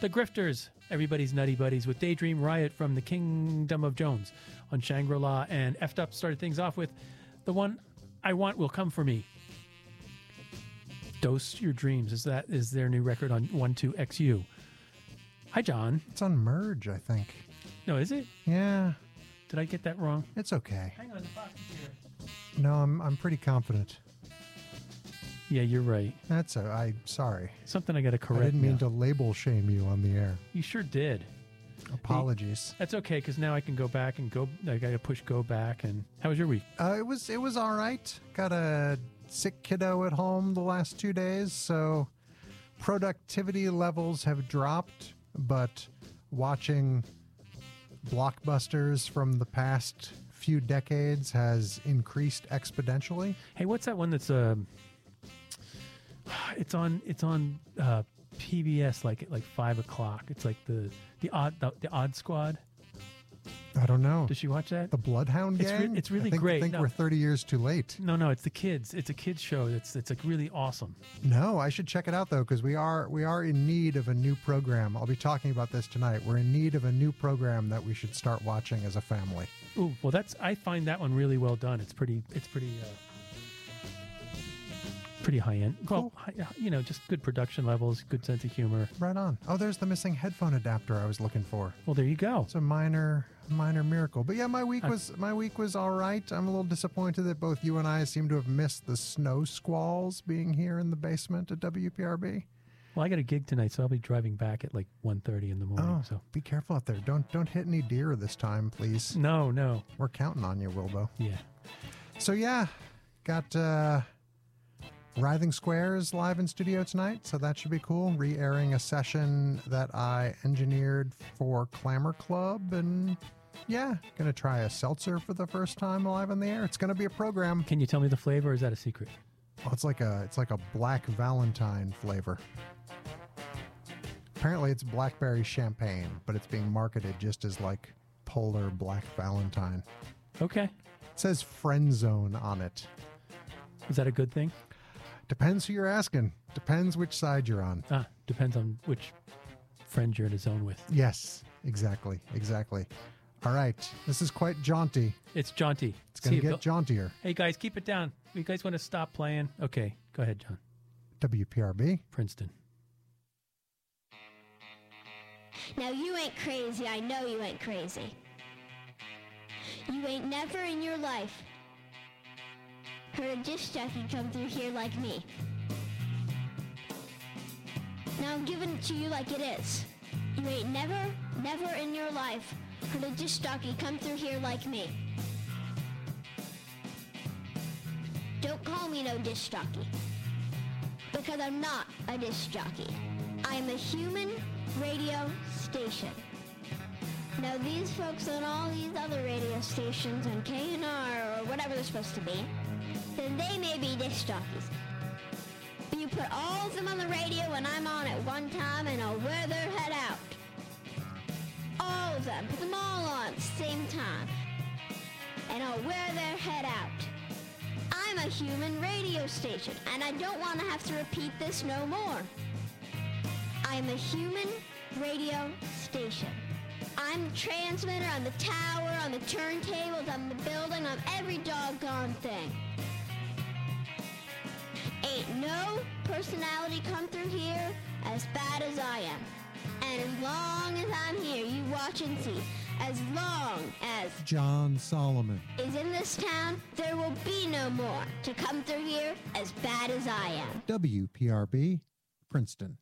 The Grifters, everybody's nutty buddies with Daydream Riot from the Kingdom of Jones on Shangri La. And Effed Up started things off with The One I Want Will Come For Me. Dose Your Dreams. Is that is their new record on 12XU. Hi, Jon. It's on Merge, I think. No, is it? Yeah, Did I get that wrong? it's okay. Hang on, the box is here. No, I'm I'm pretty confident. Yeah, you're right. That's a, I sorry. Something I got to correct. I didn't mean now. to label shame you on the air. You sure did. Apologies. That's okay because now I can go back and go. I got to push go back. And how was your week? Uh, it was it was all right. Got a sick kiddo at home the last two days, so productivity levels have dropped. But watching blockbusters from the past few decades has increased exponentially. Hey, what's that one that's um? It's on. It's on uh, PBS like at like five o'clock. It's like the the odd the, the Odd Squad. I don't know. Did she watch that? The Bloodhound It's re- Gang. it's really I think, great. I think No. we're thirty years too late. No, no, it's the kids. It's a kids show. It's it's like really awesome. No, I should check it out though because we are we are in need of a new program. I'll be talking about this tonight. We're in need of a new program that we should start watching as a family. Ooh, well, that's I find that one really well done. It's pretty. It's pretty. Uh, pretty high end. Well, hi, you know, just good production levels, good sense of humor. Right on. Oh, there's the missing headphone adapter I was looking for. Well, there you go. It's a minor minor miracle. But yeah, my week I- was my week was all right. I'm a little disappointed that both you and I seem to have missed the snow squalls being here in the basement at WPRB. Well, I got a gig tonight, so I'll be driving back at like 1.30 in the morning. Oh, So be careful out there. Don't don't hit any deer this time, please. no, no, We're counting on you, Wilbo. yeah. So yeah, got uh Writhing Squares live in studio tonight, so that should be cool. Re-airing a session that I engineered for Clamor Club, and yeah, gonna try a seltzer for the first time live on the air. It's gonna be a program. Can you tell me the flavor? Or is that a secret? Oh, it's like a it's like a black Valentine flavor. Apparently, it's blackberry champagne, but it's being marketed just as like polar black Valentine. Okay, It says friend zone on it. is that a good thing? Depends who you're asking. Depends which side you're on. Ah, depends on which friend you're in a zone with. Yes, exactly, exactly. All right, this is quite jaunty. It's jaunty. It's going to get Bill. jauntier. Hey guys, keep it down. You guys want to stop playing? Okay, go ahead, Jon. WPRB. Princeton. Now you ain't crazy. I know you ain't crazy. You ain't never in your life heard a disc jockey come through here like me. Now I'm giving it to you like it is. You ain't never, never in your life heard a disc jockey come through here like me. Don't call me no disc jockey. Because I'm not a disc jockey. I'm a human radio station. Now these folks on all these other radio stations on KNR or whatever they're supposed to be, then they may be disc jockeys. You put all of them on the radio and I'm on at one time and I'll wear their head out. All of them. Put them all on at the same time. And I'll wear their head out. I'm a human radio station and I don't want to have to repeat this no more. I'm a human radio station. I'm the transmitter, I'm the tower, I'm the turntables, I'm the building, I'm every doggone thing. Ain't no personality come through here as bad as I am. And as long as I'm here, you watch and see. As long as Jon Solomon. is in this town, there will be no more to come through here as bad as I am. WPRB. Princeton.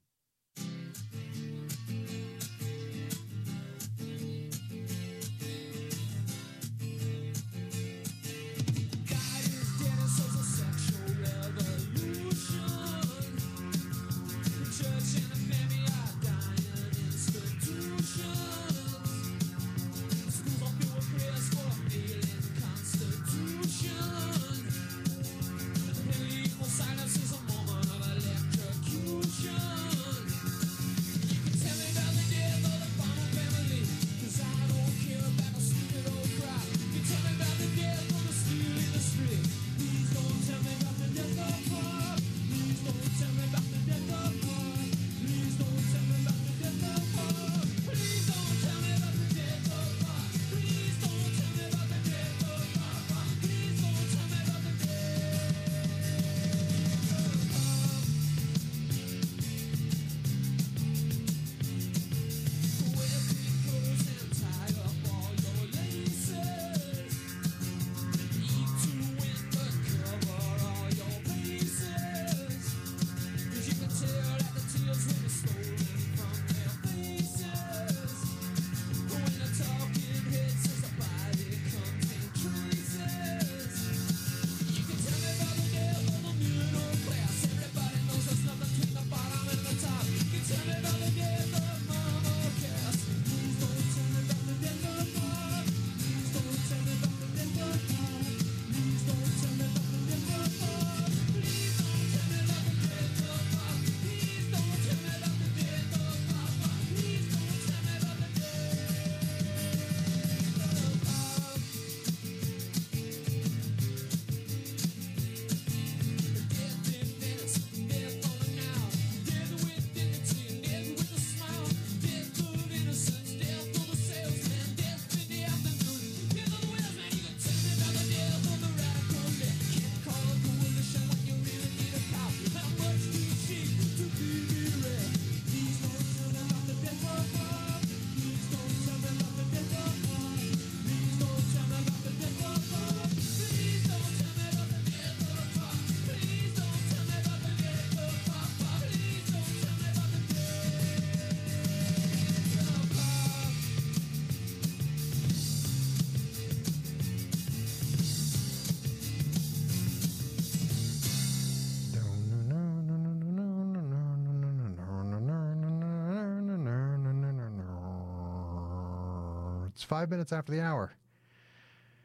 Five minutes after the hour.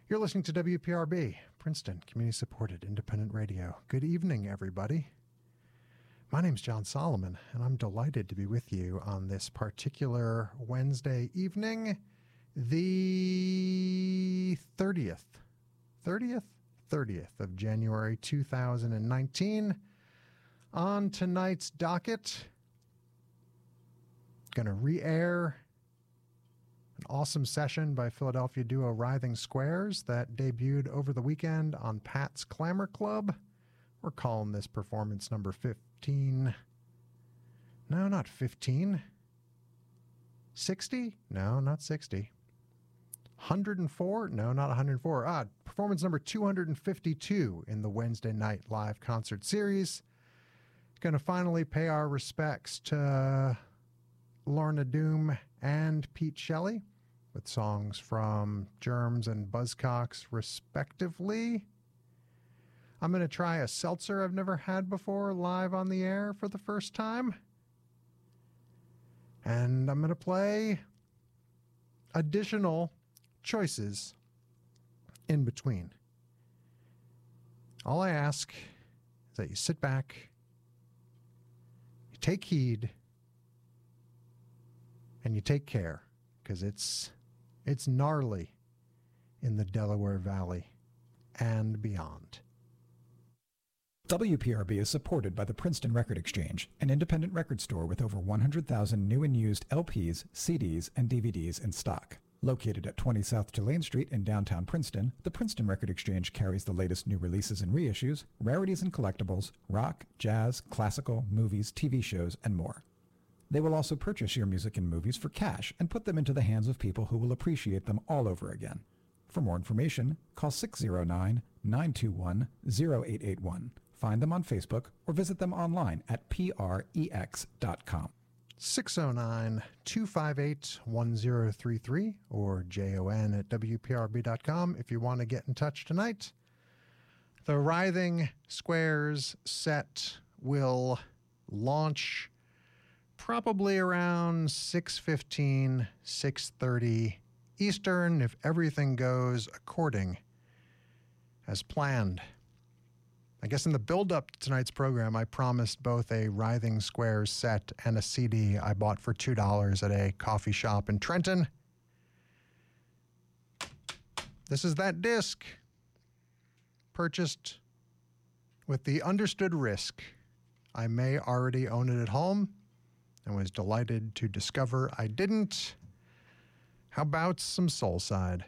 You're listening to WPRB, Princeton Community Supported Independent Radio. Good evening, everybody. My name's Jon Solomon, and I'm delighted to be with you on this particular Wednesday evening, the 30th. 30th? 30th of January 2019. On tonight's docket, going to re air awesome session by Philadelphia duo Writhing Squares that debuted over the weekend on Pat's Clamor Club. We're calling this performance number 15. No, not 15. 60? No, not 60. 104? No, not 104. Ah, performance number 252 in the Wednesday night live concert series. Going to finally pay our respects to Lorna Doom and Pete Shelley with songs from Germs and Buzzcocks, respectively. I'm going to try a seltzer I've never had before live on the air for the first time. And I'm going to play additional choices in between. All I ask is that you sit back, you take heed, and you take care because it's it's gnarly in the Delaware Valley and beyond. WPRB is supported by the Princeton Record Exchange, an independent record store with over 100,000 new and used LPs, CDs, and DVDs in stock. Located at 20 South Tulane Street in downtown Princeton, the Princeton Record Exchange carries the latest new releases and reissues, rarities and collectibles, rock, jazz, classical, movies, TV shows, and more. They will also purchase your music and movies for cash and put them into the hands of people who will appreciate them all over again. For more information, call 609 921 0881. Find them on Facebook or visit them online at prex.com. 609 258 1033 or jon at wprb.com if you want to get in touch tonight. The Writhing Squares set will launch probably around 6.15 6.30 eastern if everything goes according as planned. I guess in the build-up to tonight's program i promised both a writhing squares set and a cd i bought for $2 at a coffee shop in trenton. This is that disc purchased with the understood risk. I may already own it at home and was delighted to discover I didn't. How about some Soulside?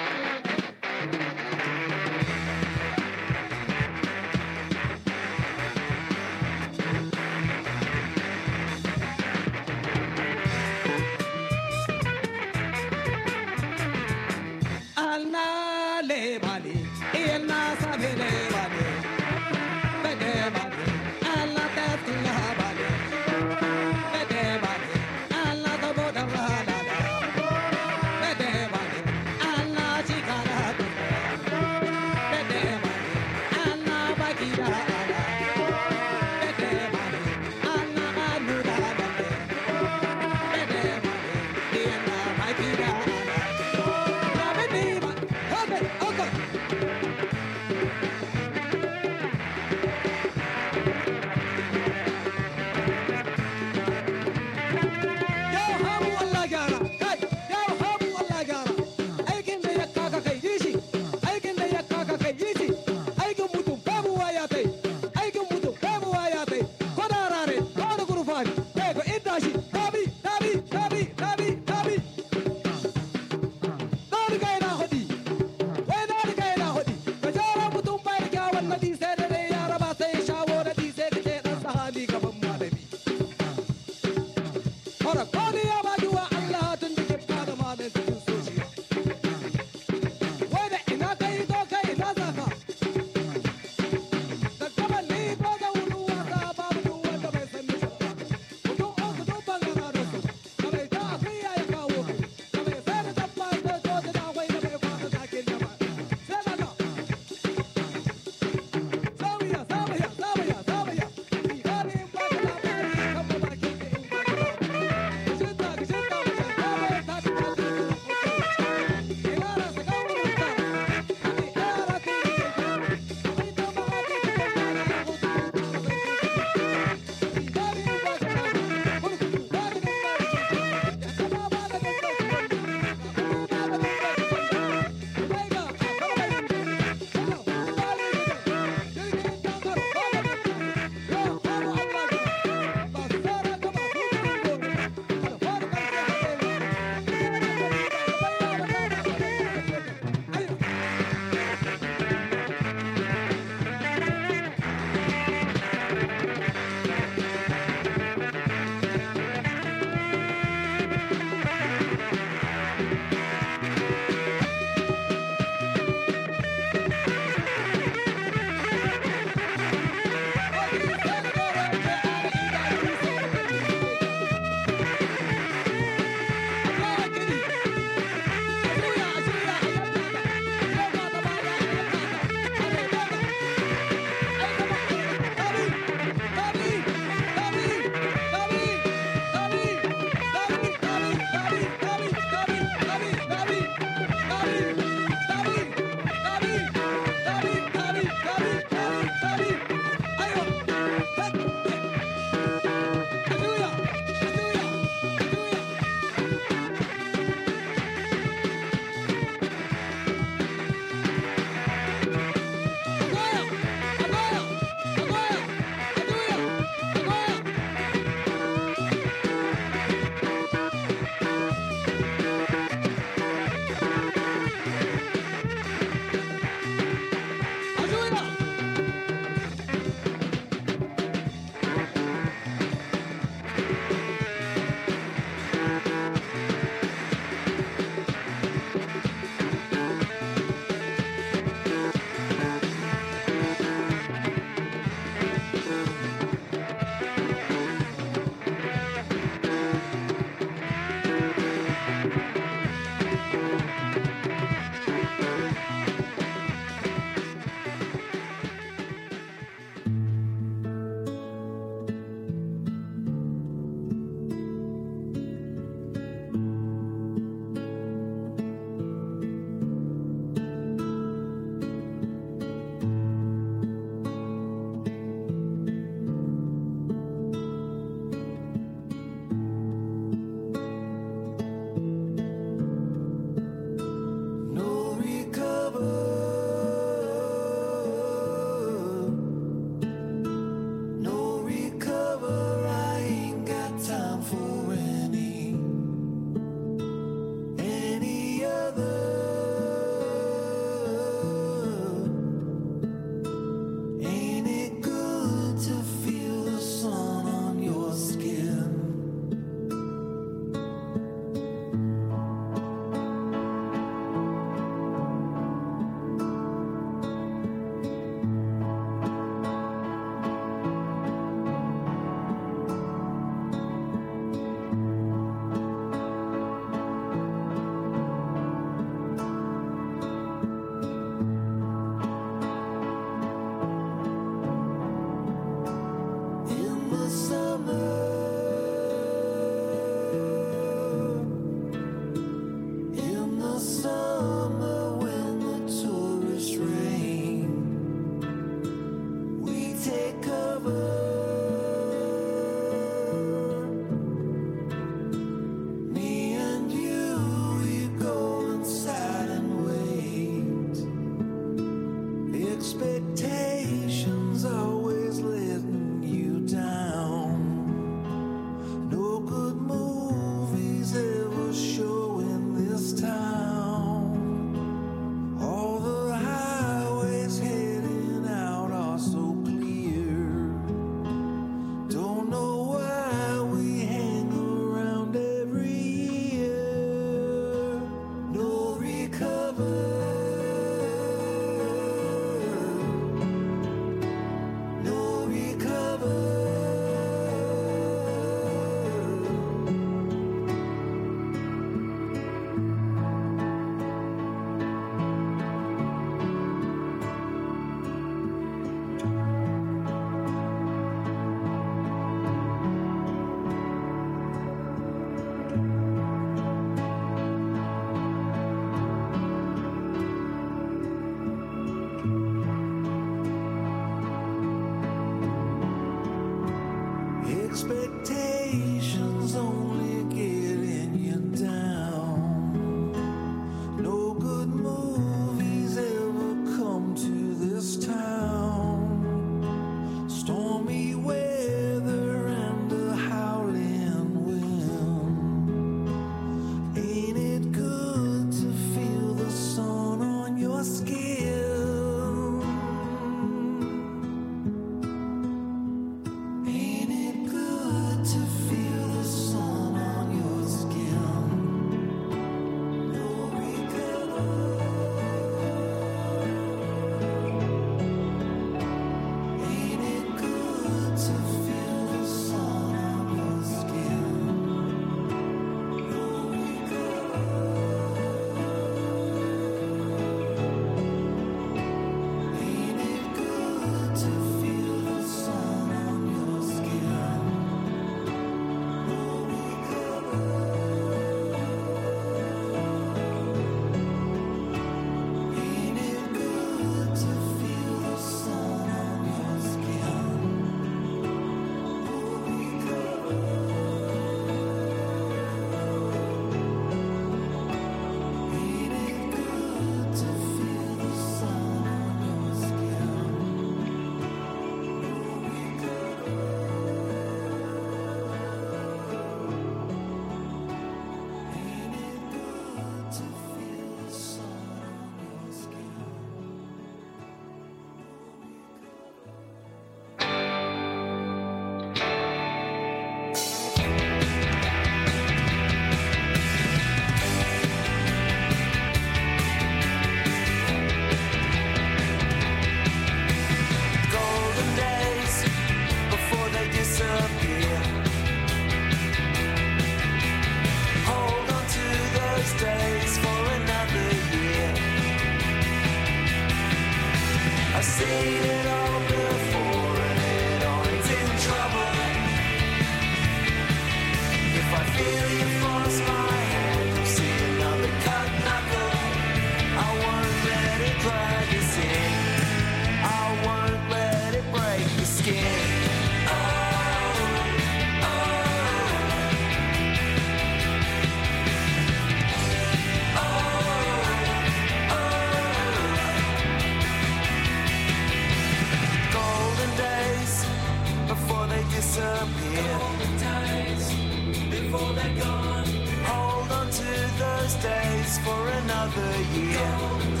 Another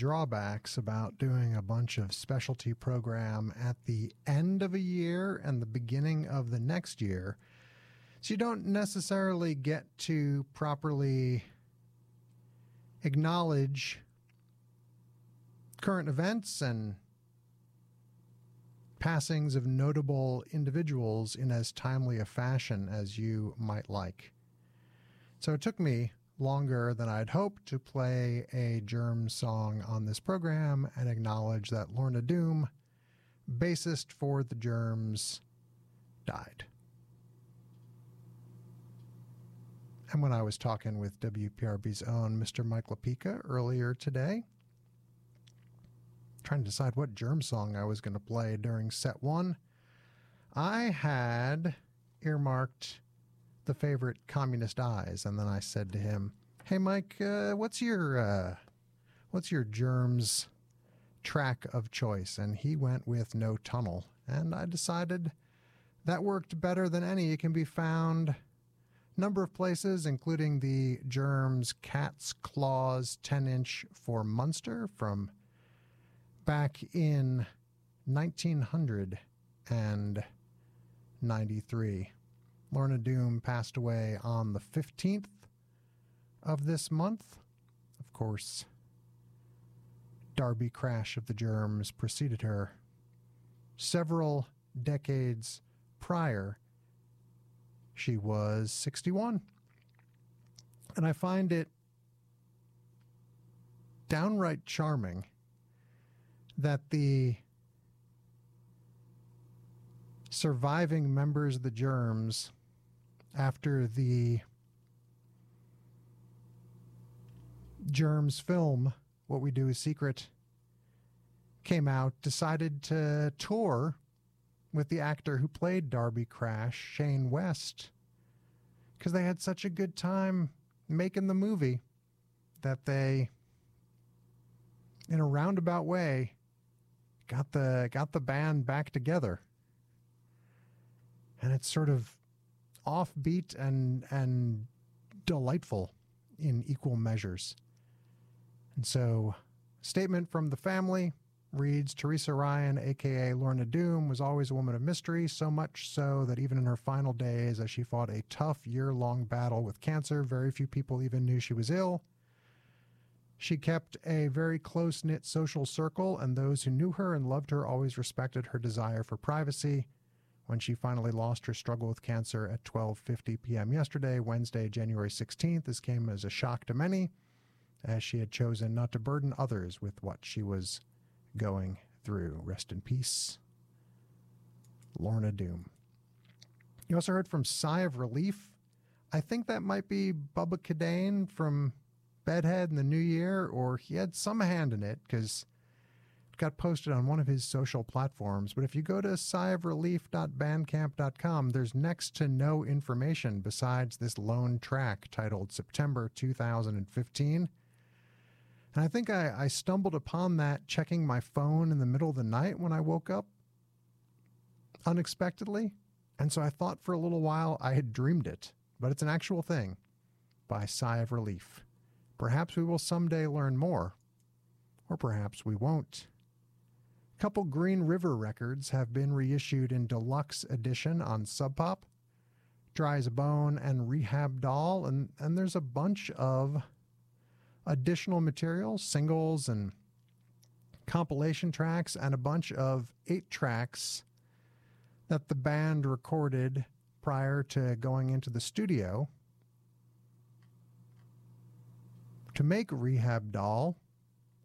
drawbacks about doing a bunch of specialty program at the end of a year and the beginning of the next year. So you don't necessarily get to properly acknowledge current events and passings of notable individuals in as timely a fashion as you might like. So it took me longer than I'd hoped to play a Germ song on this program and acknowledge that Lorna Doom, bassist for the Germs, died. And when I was talking with WPRB's own Mr. Mike Lupica earlier today, trying to decide what Germ song I was going to play during set one, I had earmarked the favorite Communist Eyes, and then I said to him, "Hey, Mike, uh, what's your uh, what's your Germs track of choice?" And he went with No Tunnel, and I decided that worked better than any. It can be found number of places, including the Germs Cat's Clause 10 inch for Munster from back in 1993. Lorna Doom passed away on the 15th of this month. Of course, Darby Crash of the Germs preceded her several decades prior. She was 61. And I find it downright charming that the surviving members of the germs after the germs film what we do is secret came out decided to tour with the actor who played darby crash shane west because they had such a good time making the movie that they in a roundabout way got the got the band back together. And it's sort of offbeat and and delightful in equal measures and so statement from the family reads Teresa Ryan, aka Lorna Doom, was always a woman of mystery, so much so that even in her final days, as she fought a tough year long battle with cancer, very few people even knew she was ill. She kept a very close knit social circle, and those who knew her and loved her always respected her desire for privacy. When she finally lost her struggle with cancer at 12:50 p.m. yesterday, Wednesday, January 16th, this came as a shock to many, as she had chosen not to burden others with what she was going through. Rest in peace, Lorna Doom. You also heard from Sigh of Relief. I think that might be Bubba Kadane from Bedhead in the New Year, or he had some hand in it because got posted on one of his social platforms. But if you go to sighofrelief.bandcamp.com, there's next to no information besides this lone track titled September 2015. And I think I, I stumbled upon that checking my phone in the middle of the night when I woke up unexpectedly. And so I thought for a little while I had dreamed it, but it's an actual thing by Sigh of Relief. Perhaps we will someday learn more, or perhaps we won't. Couple Green River records have been reissued in deluxe edition on Sub Pop. Dry as a Bone and Rehab Doll, and, and there's a bunch of additional material, singles and compilation tracks, and a bunch of eight tracks that the band recorded prior to going into the studio to make Rehab Doll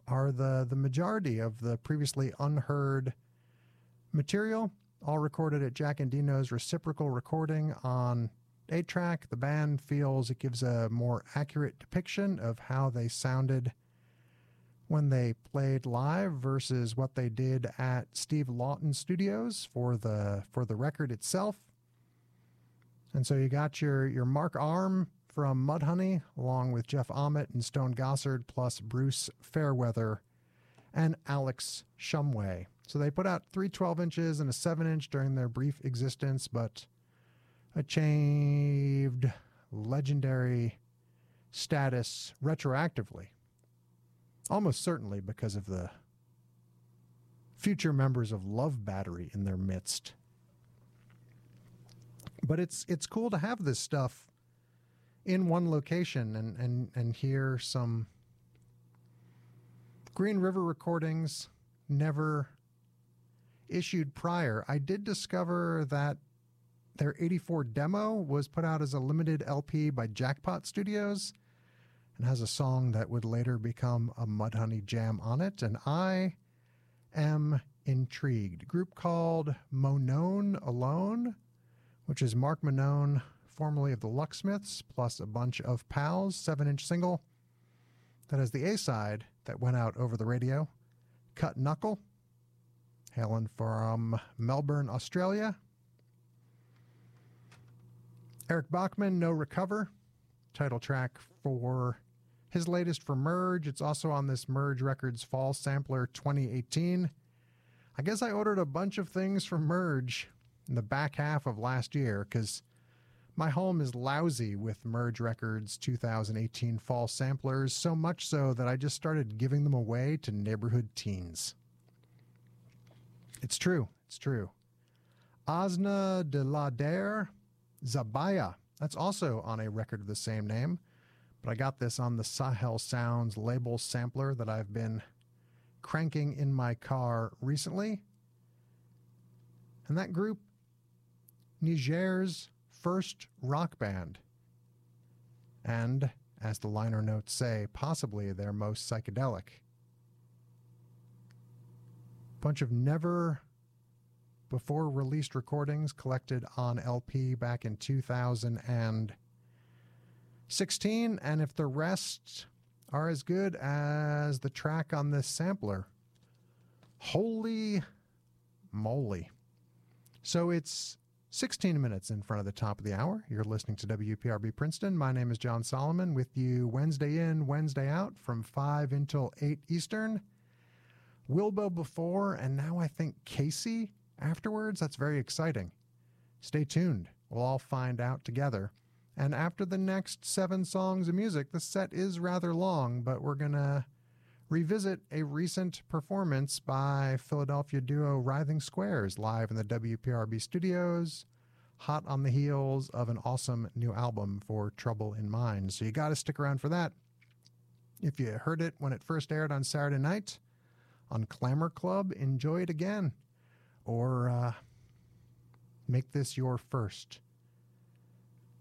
are the, the majority of the previously unheard material, all recorded at Jack Endino's reciprocal recording on 8 track. The band feels it gives a more accurate depiction of how they sounded when they played live versus what they did at Steve Lawson Studios for the for the record itself. And so you got your your Mark Arm from Mudhoney, along with Jeff Ament and Stone Gossard, plus Bruce Fairweather and Alex Shumway. So they put out three 12 inches and a 7 inch during their brief existence, but achieved legendary status retroactively almost certainly because of the future members of Love Battery in their midst. But it's it's cool to have this stuff in one location and and and hear some Green River recordings never issued prior. I did discover that their 84 demo was put out as a limited LP by Jackpot Studios and has a song that would later become a Mudhoney jam on it. And I am intrigued. A group called Monnone Alone, which is Mark Monnone, formerly of the Lucksmiths, plus a bunch of pals, seven inch single. That is the A side that went out over the radio. Cut Knuckle, hailing from Melbourne, Australia. Eric Bachmann, No Recover, title track for his latest for Merge. It's also on this Merge Records Fall Sampler 2018. I guess I ordered a bunch of things from Merge in the back half of last year because my home is lousy with Merge Records 2018 fall samplers, so much so that I just started giving them away to neighborhood teens. It's true. It's true. Asna de la Dare Zabaya. That's also on a record of the same name. But I got this on the Sahel Sounds label sampler that I've been cranking in my car recently. And that group, Niger's first rock band. And, as the liner notes say, possibly their most psychedelic. Bunch of never before released recordings collected on LP back in 2016. And if the rest are as good as the track on this sampler, holy moly. So it's 16 minutes in front of the top of the hour. You're listening to WPRB Princeton. My name is Jon Solomon with you Wednesday in, Wednesday out from 5 until 8 Eastern. Wilbo before, and now I think Casey afterwards. That's very exciting. Stay tuned. We'll all find out together. And after the next seven songs of music, the set is rather long, but we're going to revisit a recent performance by Philadelphia duo Writhing Squares live in the WPRB studios, hot on the heels of an awesome new album for Trouble in Mind. So you got to stick around for that. If you heard it when it first aired on Saturday night on Clamor Club, enjoy it again or uh, make this your first.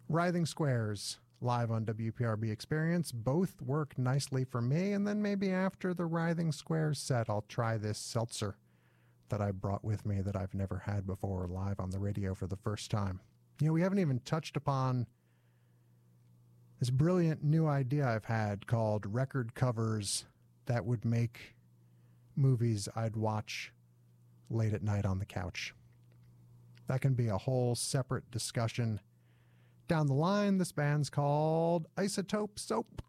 Writhing Squares live on WPRB Experience. Both work nicely for me, and then maybe after the Writhing Squares set, I'll try this seltzer that I brought with me that I've never had before live on the radio for the first time. You know, we haven't even touched upon this brilliant new idea I've had called record covers that would make movies I'd watch late at night on the couch. That can be a whole separate discussion. Down the line, this band's called Isotope Soap.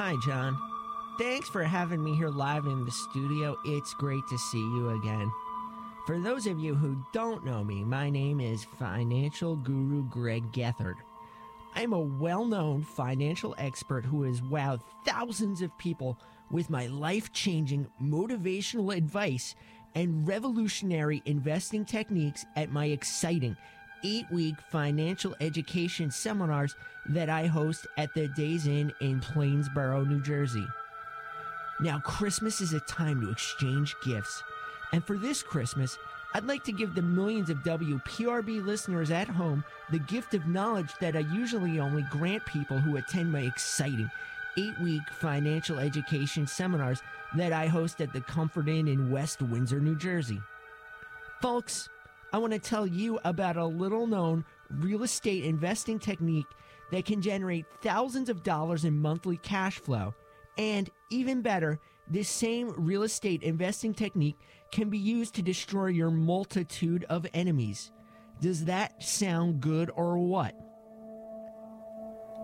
Hi, John. Thanks for having me here live in the studio. It's great to see you again. For those of you who don't know me, my name is Financial Guru Greg Gethard. I'm a well known financial expert who has wowed thousands of people with my life changing motivational advice and revolutionary investing techniques at my exciting eight week financial education seminars that I host at the Days Inn in Plainsboro, New Jersey. Now, Christmas is a time to exchange gifts. And for this Christmas, I'd like to give the millions of WPRB listeners at home the gift of knowledge that I usually only grant people who attend my exciting eight week financial education seminars that I host at the Comfort Inn in West Windsor, New Jersey. Folks, I want to tell you about a little known real estate investing technique that can generate thousands of dollars in monthly cash flow. And even better, this same real estate investing technique can be used to destroy your multitude of enemies. Does that sound good or what?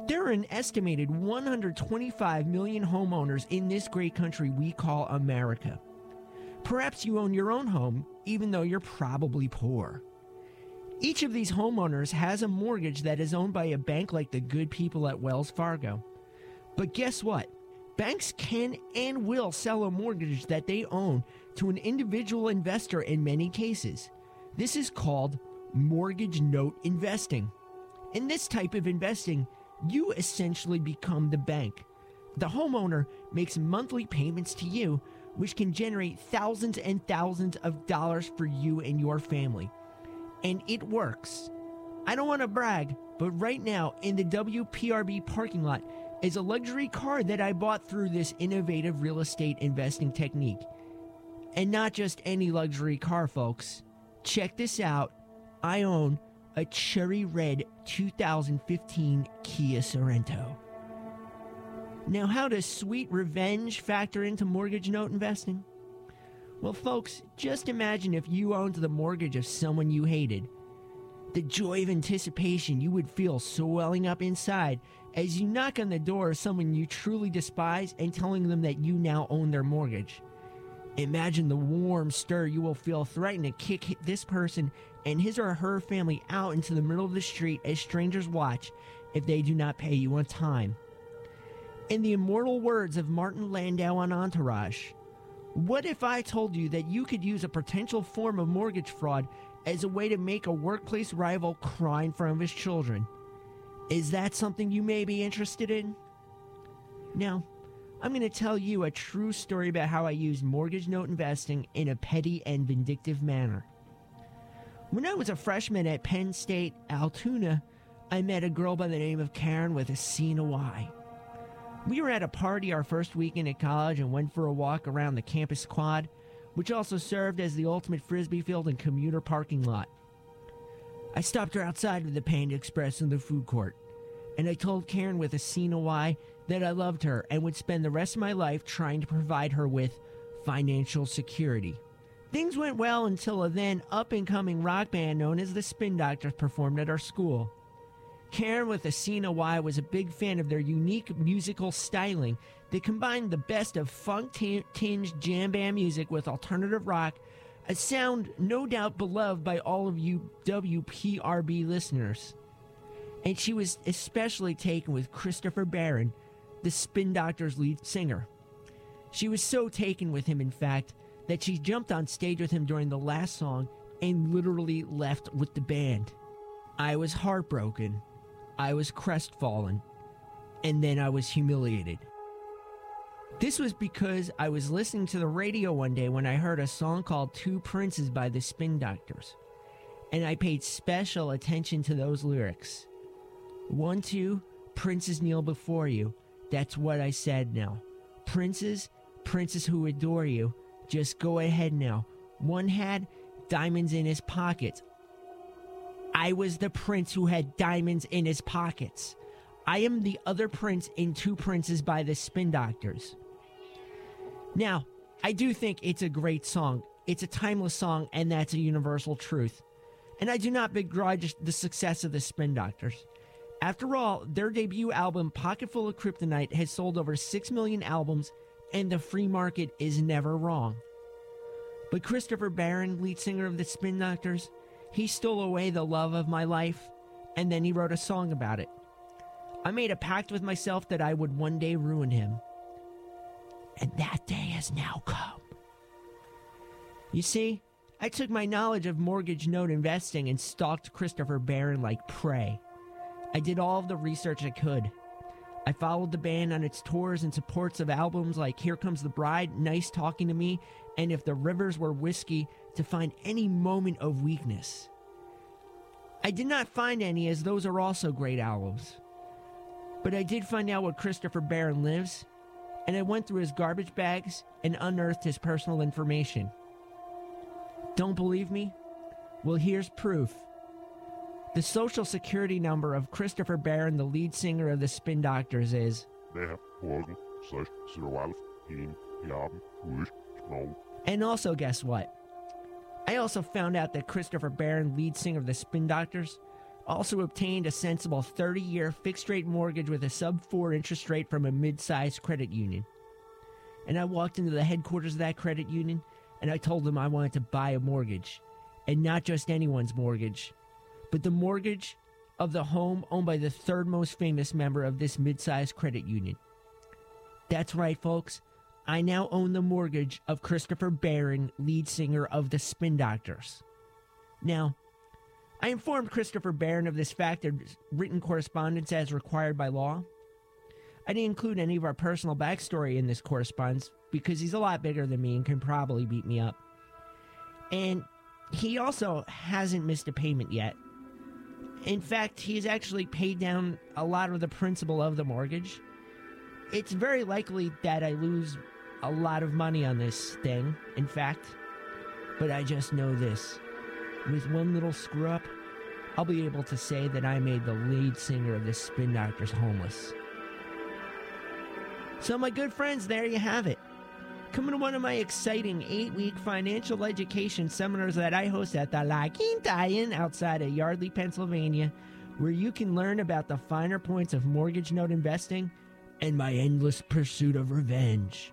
There are an estimated 125 million homeowners in this great country we call America. Perhaps you own your own home, even though you're probably poor. Each of these homeowners has a mortgage that is owned by a bank like the good people at Wells Fargo. But guess what? Banks can and will sell a mortgage that they own to an individual investor in many cases. This is called mortgage note investing. In this type of investing, you essentially become the bank. The homeowner makes monthly payments to you, which can generate thousands and thousands of dollars for you and your family. And it works. I don't want to brag, but right now in the WPRB parking lot is a luxury car that I bought through this innovative real estate investing technique. And not just any luxury car, folks. Check this out. I own a cherry red 2015 Kia Sorento. Now, how does sweet revenge factor into mortgage note investing? Well, folks, just imagine if you owned the mortgage of someone you hated. The joy of anticipation you would feel swelling up inside as you knock on the door of someone you truly despise and telling them that you now own their mortgage. Imagine the warm stir you will feel threatening to kick this person and his or her family out into the middle of the street as strangers watch if they do not pay you on time. In the immortal words of Martin Landau on Entourage, what if I told you that you could use a potential form of mortgage fraud as a way to make a workplace rival cry in front of his children? Is that something you may be interested in? Now, I'm going to tell you a true story about how I used mortgage note investing in a petty and vindictive manner. When I was a freshman at Penn State Altoona, I met a girl by the name of Karen with a C and a Y. We were at a party our first weekend at college and went for a walk around the campus quad, which also served as the ultimate frisbee field and commuter parking lot. I stopped her outside of the Panda Express in the food court, and I told Karen with a C and a Y that I loved her and would spend the rest of my life trying to provide her with financial security. Things went well until a then up and coming rock band known as the Spin Doctors performed at our school. Karen with a Y was a big fan of their unique musical styling They combined the best of funk tinged jam band music with alternative rock, a sound no doubt beloved by all of you WPRB listeners. And she was especially taken with Christopher Barron, the Spin Doctors lead singer. She was so taken with him, in fact, that she jumped on stage with him during the last song and literally left with the band. I was heartbroken. I was crestfallen. And then I was humiliated. This was because I was listening to the radio one day when I heard a song called Two Princes by the Spin Doctors. And I paid special attention to those lyrics. One, two, princes kneel before you. That's what I said now. Princes, princes who adore you, just go ahead now. One had diamonds in his pockets. I was the prince who had diamonds in his pockets. I am the other prince in Two Princes by the Spin Doctors. Now, I do think it's a great song. It's a timeless song, and that's a universal truth. And I do not begrudge the success of the Spin Doctors. After all, their debut album, Pocketful of Kryptonite, has sold over 6 million albums, and the free market is never wrong. But Christopher Barron, lead singer of the Spin Doctors, he stole away the love of my life, and then he wrote a song about it. I made a pact with myself that I would one day ruin him. And that day has now come. You see, I took my knowledge of mortgage note investing and stalked Christopher Barron like prey. I did all of the research I could. I followed the band on its tours and supports of albums like Here Comes the Bride, Nice Talking to Me, and If the Rivers Were Whiskey to find any moment of weakness. I did not find any, as those are also great albums. But I did find out where Christopher Barron lives, and I went through his garbage bags and unearthed his personal information. Don't believe me? Well, here's proof. The social security number of Christopher Barron, the lead singer of the Spin Doctors, is. Nær ryggen, så Sirwalf, en jaben, ude, snog. And also, guess what? I also found out that Christopher Barron, lead singer of the Spin Doctors, also obtained a sensible 30 year fixed rate mortgage with a sub 4 interest rate from a mid sized credit union. And I walked into the headquarters of that credit union and I told them I wanted to buy a mortgage. And not just anyone's mortgage, but the mortgage of the home owned by the third most famous member of this mid sized credit union. That's right, folks. I now own the mortgage of Christopher Barron, lead singer of the Spin Doctors. Now, I informed Christopher Barron of this fact in written correspondence as required by law. I didn't include any of our personal backstory in this correspondence because he's a lot bigger than me and can probably beat me up. And he also hasn't missed a payment yet. In fact, he's actually paid down a lot of the principal of the mortgage. It's very likely that I lose a lot of money on this thing, in fact. But I just know this. With one little screw up, I'll be able to say that I made the lead singer of the Spin Doctors homeless. So, my good friends, there you have it. Come to one of my exciting eight week financial education seminars that I host at the La Quinta Inn outside of Yardley, Pennsylvania, where you can learn about the finer points of mortgage note investing and my endless pursuit of revenge.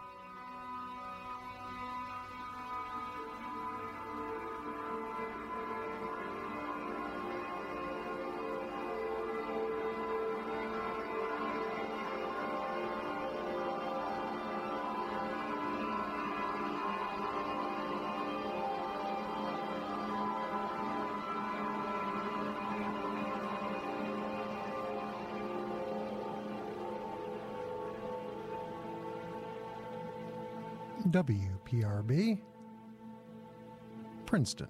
WPRB, Princeton.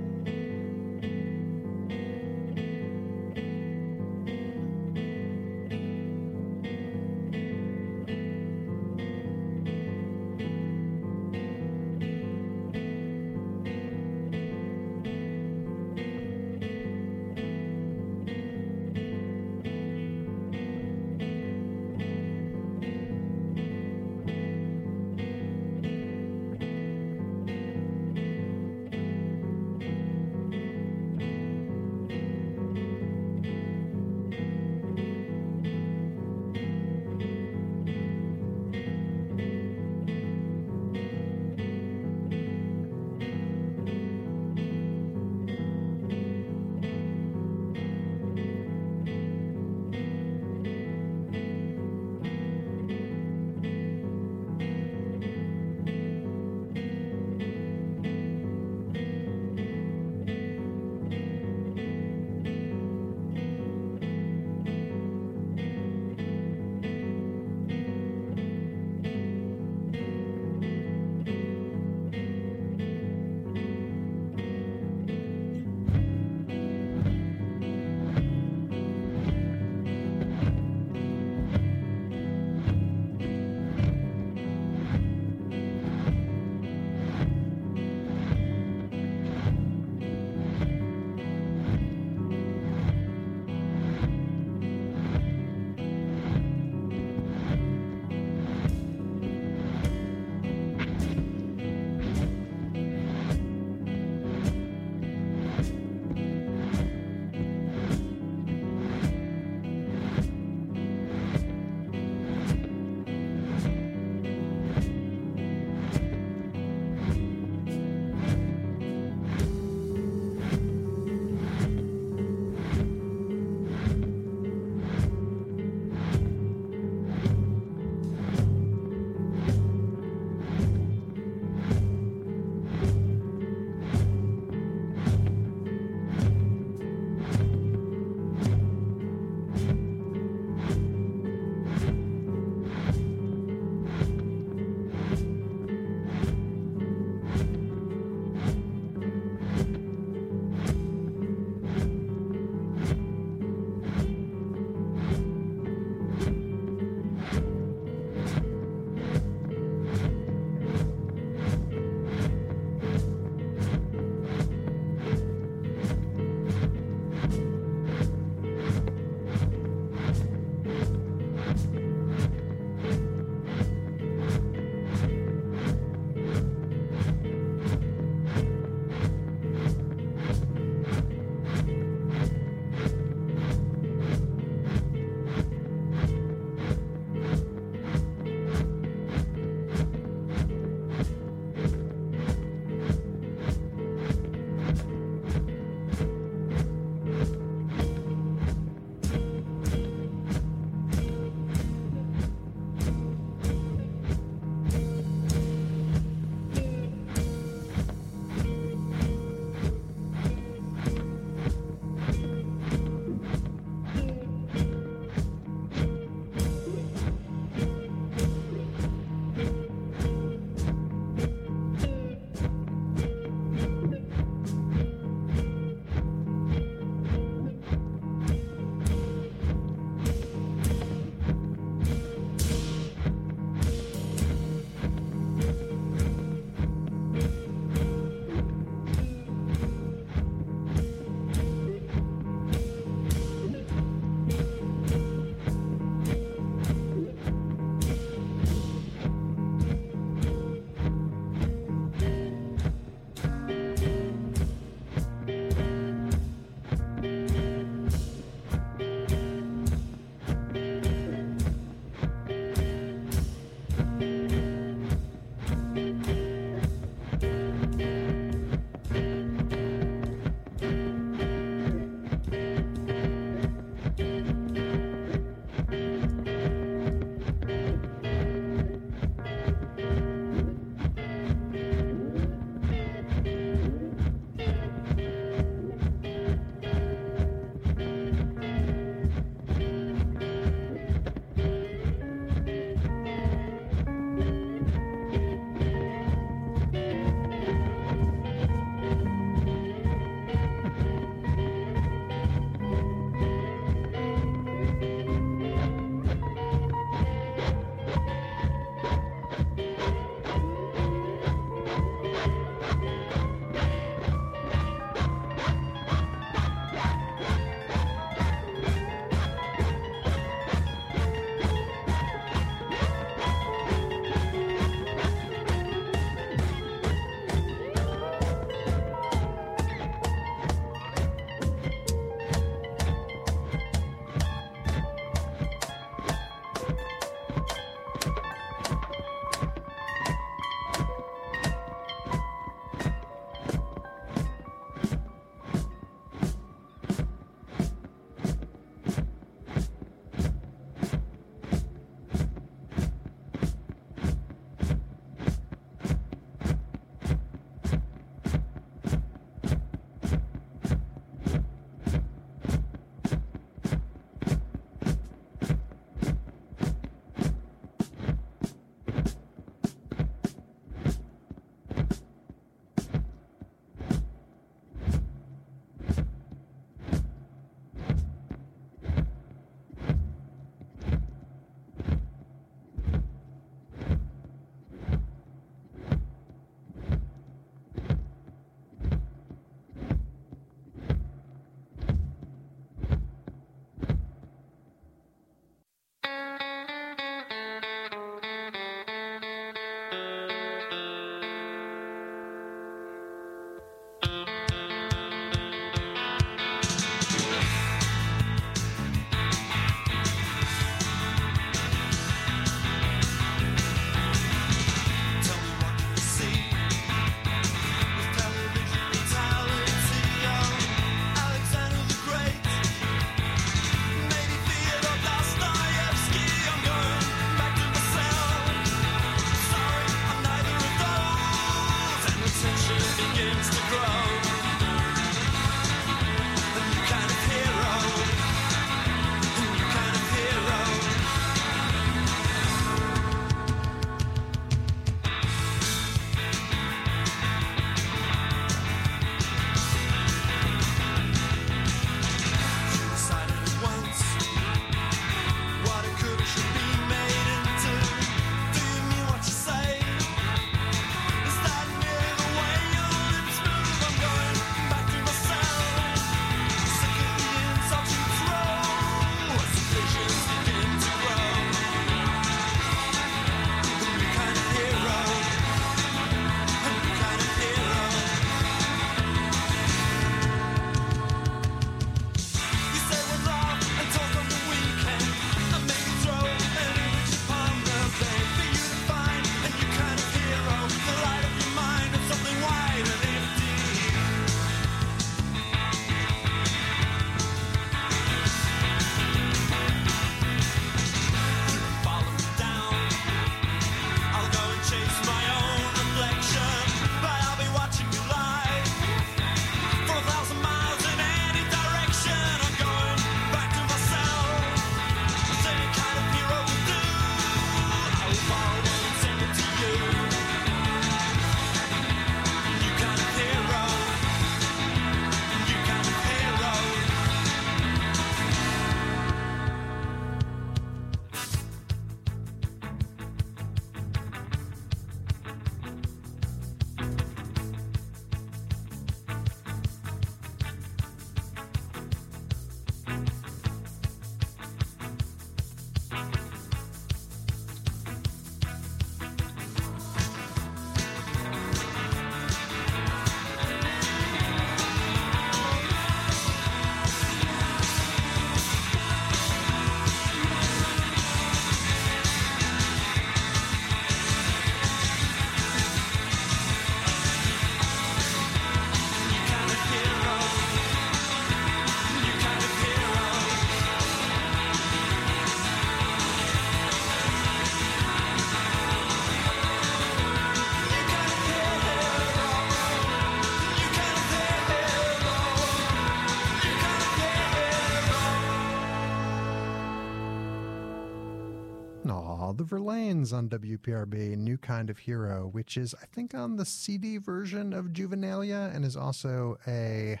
Verlaines on WPRB, New Kind of Hero, which is, I think, on the CD version of Juvenilia and is also a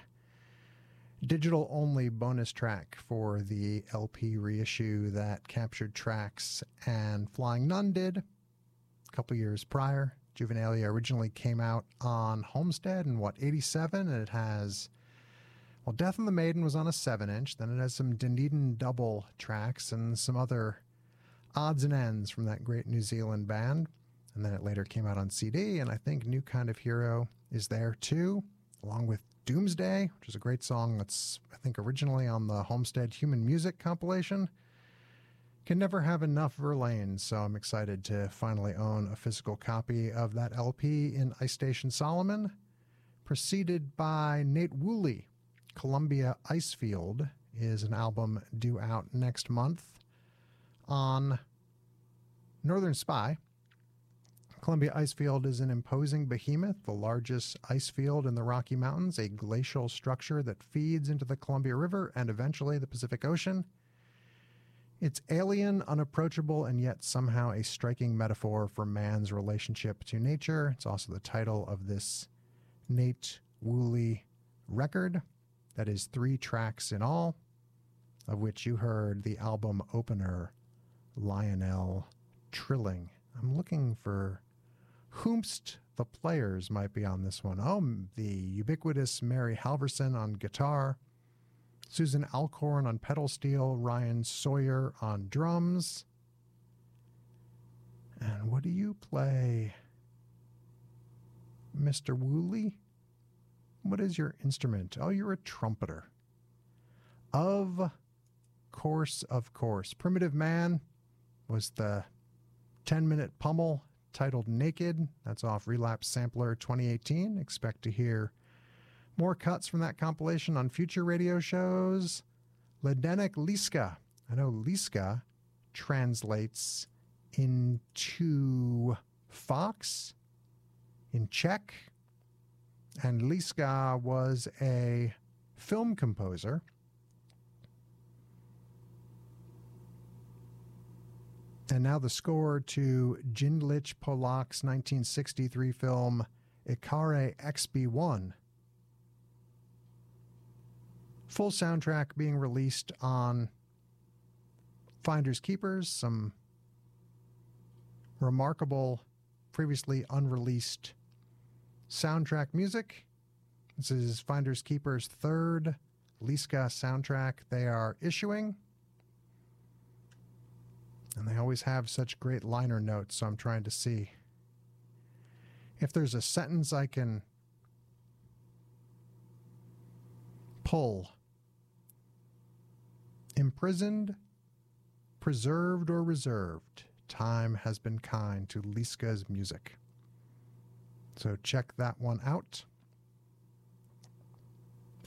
digital only bonus track for the LP reissue that captured tracks and Flying Nun did a couple years prior. Juvenilia originally came out on Homestead in what, 87? And it has, well, Death and the Maiden was on a 7 inch. Then it has some Dunedin double tracks and some other odds and ends from that great New Zealand band. And then it later came out on CD, and I think New Kind of Hero is there too, along with Doomsday, which is a great song that's, I think, originally on the Homestead Human Music compilation. Can never have enough Verlaine, so I'm excited to finally own a physical copy of that LP in Ice Station Solomon. Preceded by Nate Wooley. Columbia Icefield is an album due out next month on Northern Spy. Columbia Icefield is an imposing behemoth, the largest ice field in the Rocky Mountains, a glacial structure that feeds into the Columbia River and eventually the Pacific Ocean. It's alien, unapproachable, and yet somehow a striking metaphor for man's relationship to nature. It's also the title of this Nate Wooley record. That is three tracks in all, of which you heard the album opener, Lionel Trilling. I'm looking for whomst the players might be on this one. Oh, the ubiquitous Mary Halvorson on guitar, Susan Alcorn on pedal steel, Ryan Sawyer on drums. And what do you play, Mr. Wooley? What is your instrument? Oh, you're a trumpeter. Of course, of course. Primitive Man was the 10 minute pummel titled Naked. That's off Relapse Sampler 2018. Expect to hear more cuts from that compilation on future radio shows. Zdenek Liska. I know Liska translates into fox in Czech. And Liska was a film composer. And now the score to Jindrich Polak's 1963 film Ikarie XB1. Full soundtrack being released on Finders Keepers, some remarkable, previously unreleased soundtrack music. This is Finders Keepers' third Liska soundtrack they are issuing. And they always have such great liner notes, so I'm trying to see if there's a sentence I can pull. Imprisoned, preserved, or reserved, time has been kind to Liska's music. So check that one out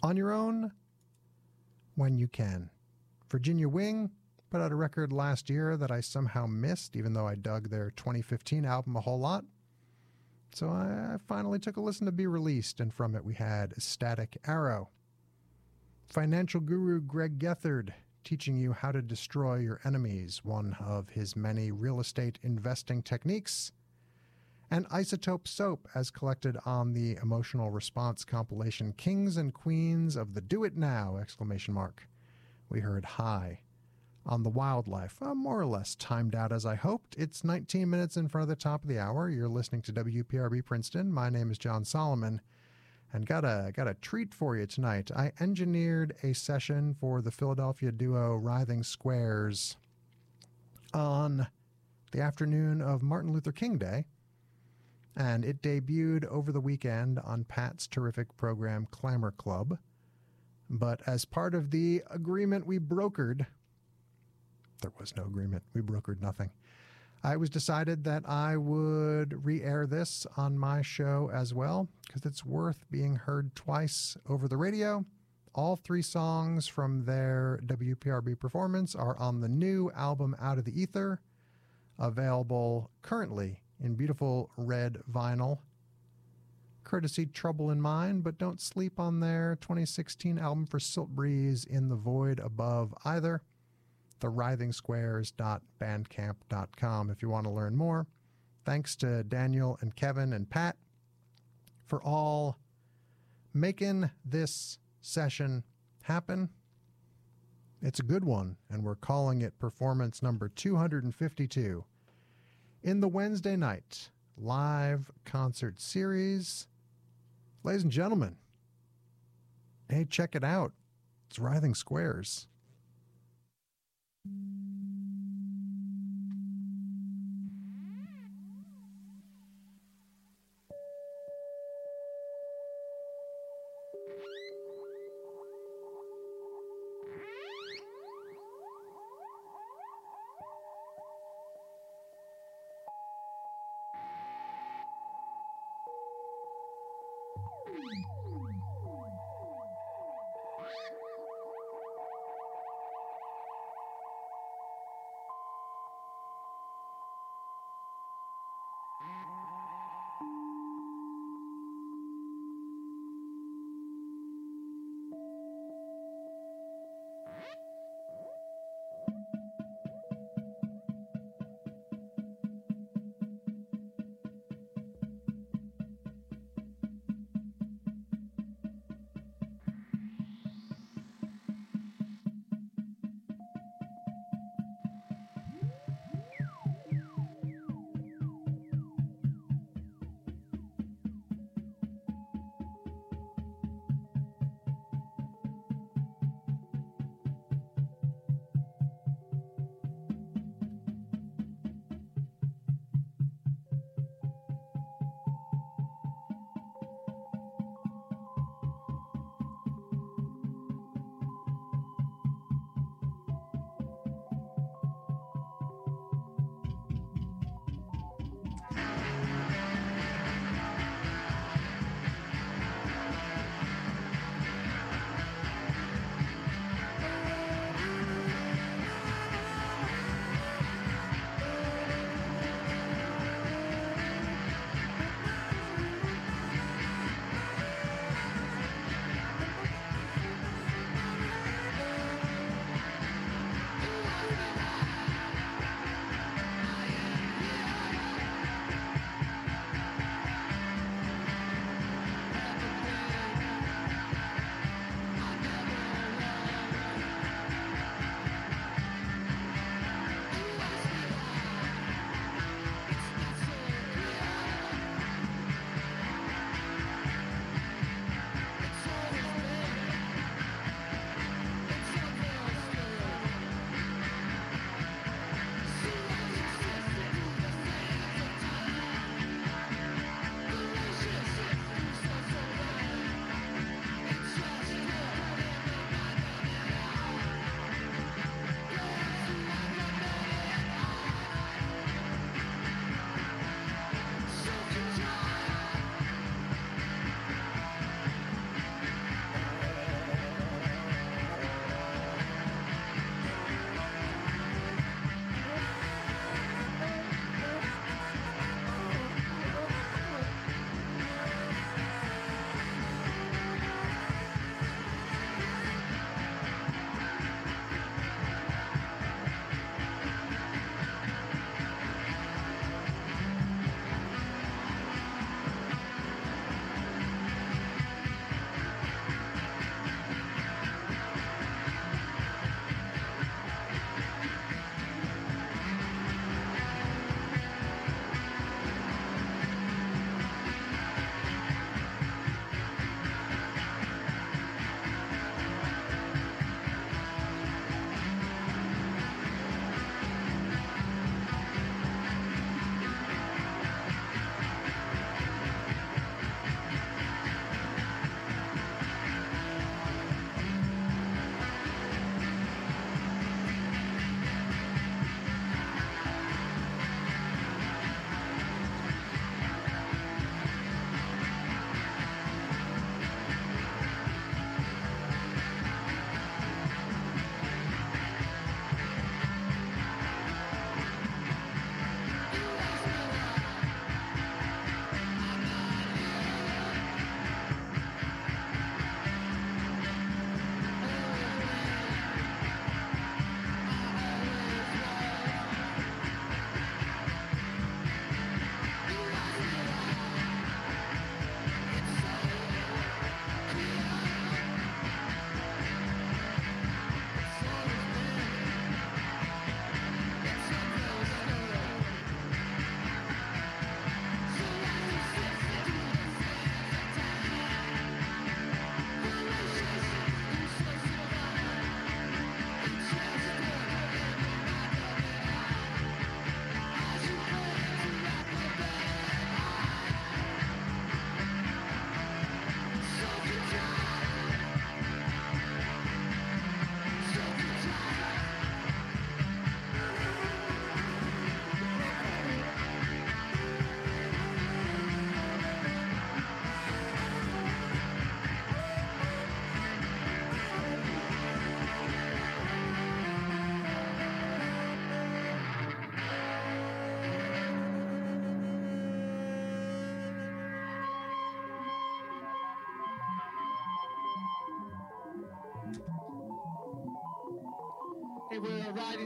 on your own when you can. Virginia Wing put out a record last year that I somehow missed, even though I dug their 2015 album a whole lot. So I finally took a listen to be released, and from it we had Static Arrow. Financial guru Greg Gethard teaching you how to destroy your enemies, one of his many real estate investing techniques. And Isotope Soap, as collected on the emotional response compilation Kings and Queens of the Do It Now! exclamation mark. We heard High on the wildlife, uh, more or less timed out as I hoped. It's 19 minutes in front of the top of the hour. You're listening to WPRB Princeton. My name is Jon Solomon, and got a got a treat for you tonight. I engineered a session for the Philadelphia duo Writhing Squares on the afternoon of Martin Luther King Day, and it debuted over the weekend on Pat's terrific program Clamor Club. But as part of the agreement we brokered there was no agreement. We brokered nothing. It was decided that I would re air this on my show as well because it's worth being heard twice over the radio. All three songs from their WPRB performance are on the new album Out of the Ether, available currently in beautiful red vinyl. Courtesy Trouble in Mind, but don't sleep on their 2016 album for Siltbreeze in the Void Above either thewrithingsquares.bandcamp.com if you want to learn more. Thanks to Daniel and Kevin and Pat for all making this session happen. It's a good one, and we're calling it performance number 252 in the Wednesday night live concert series. Ladies and gentlemen, hey, check it out. It's Writhing Squares. Hey,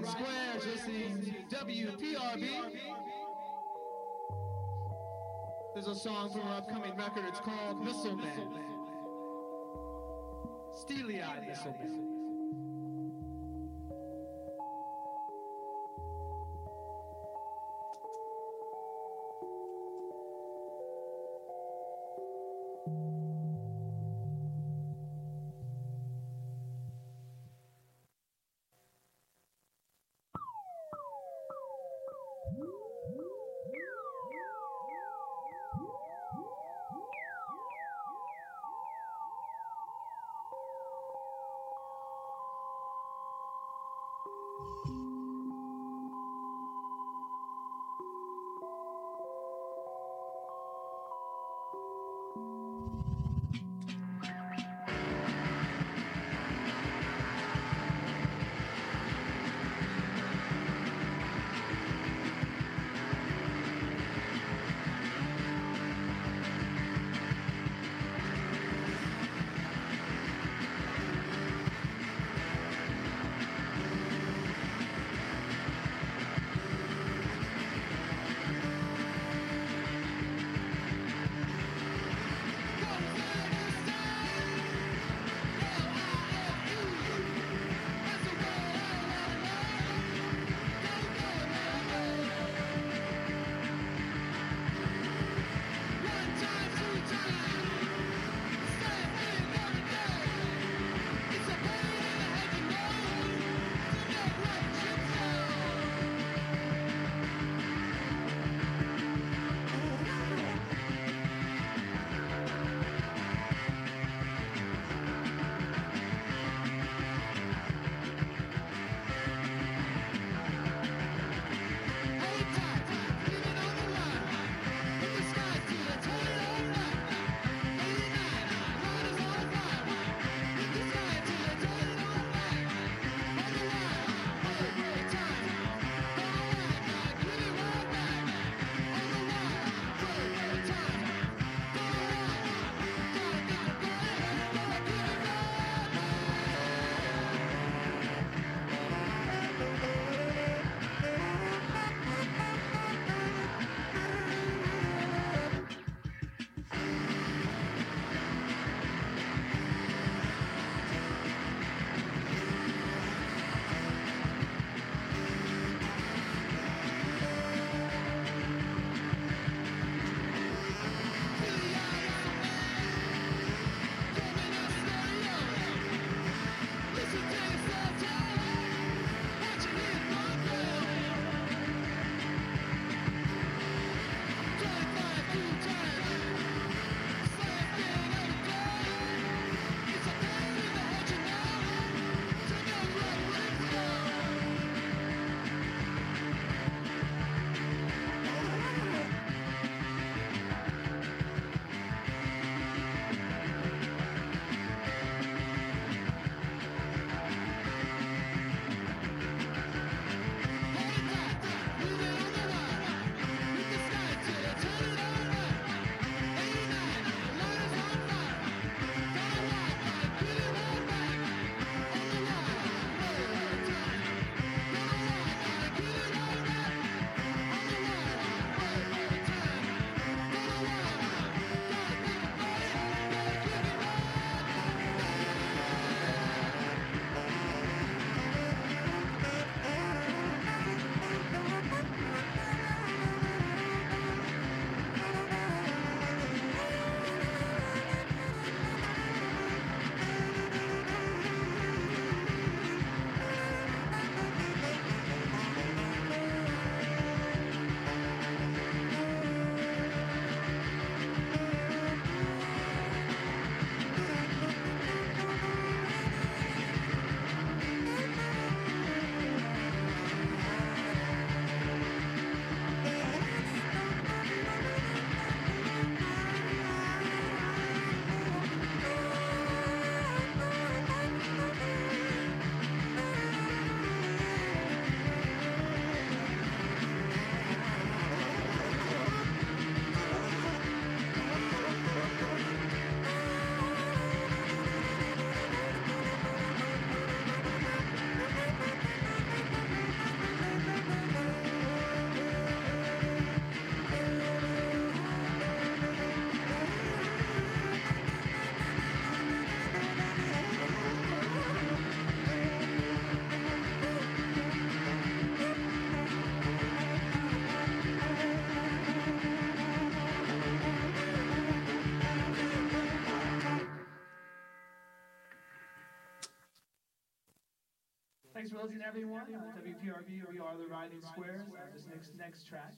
squares listening WPRB. There's a song from our upcoming record. It's called Missile Man. Steely Eyed Missile Man. Next next track,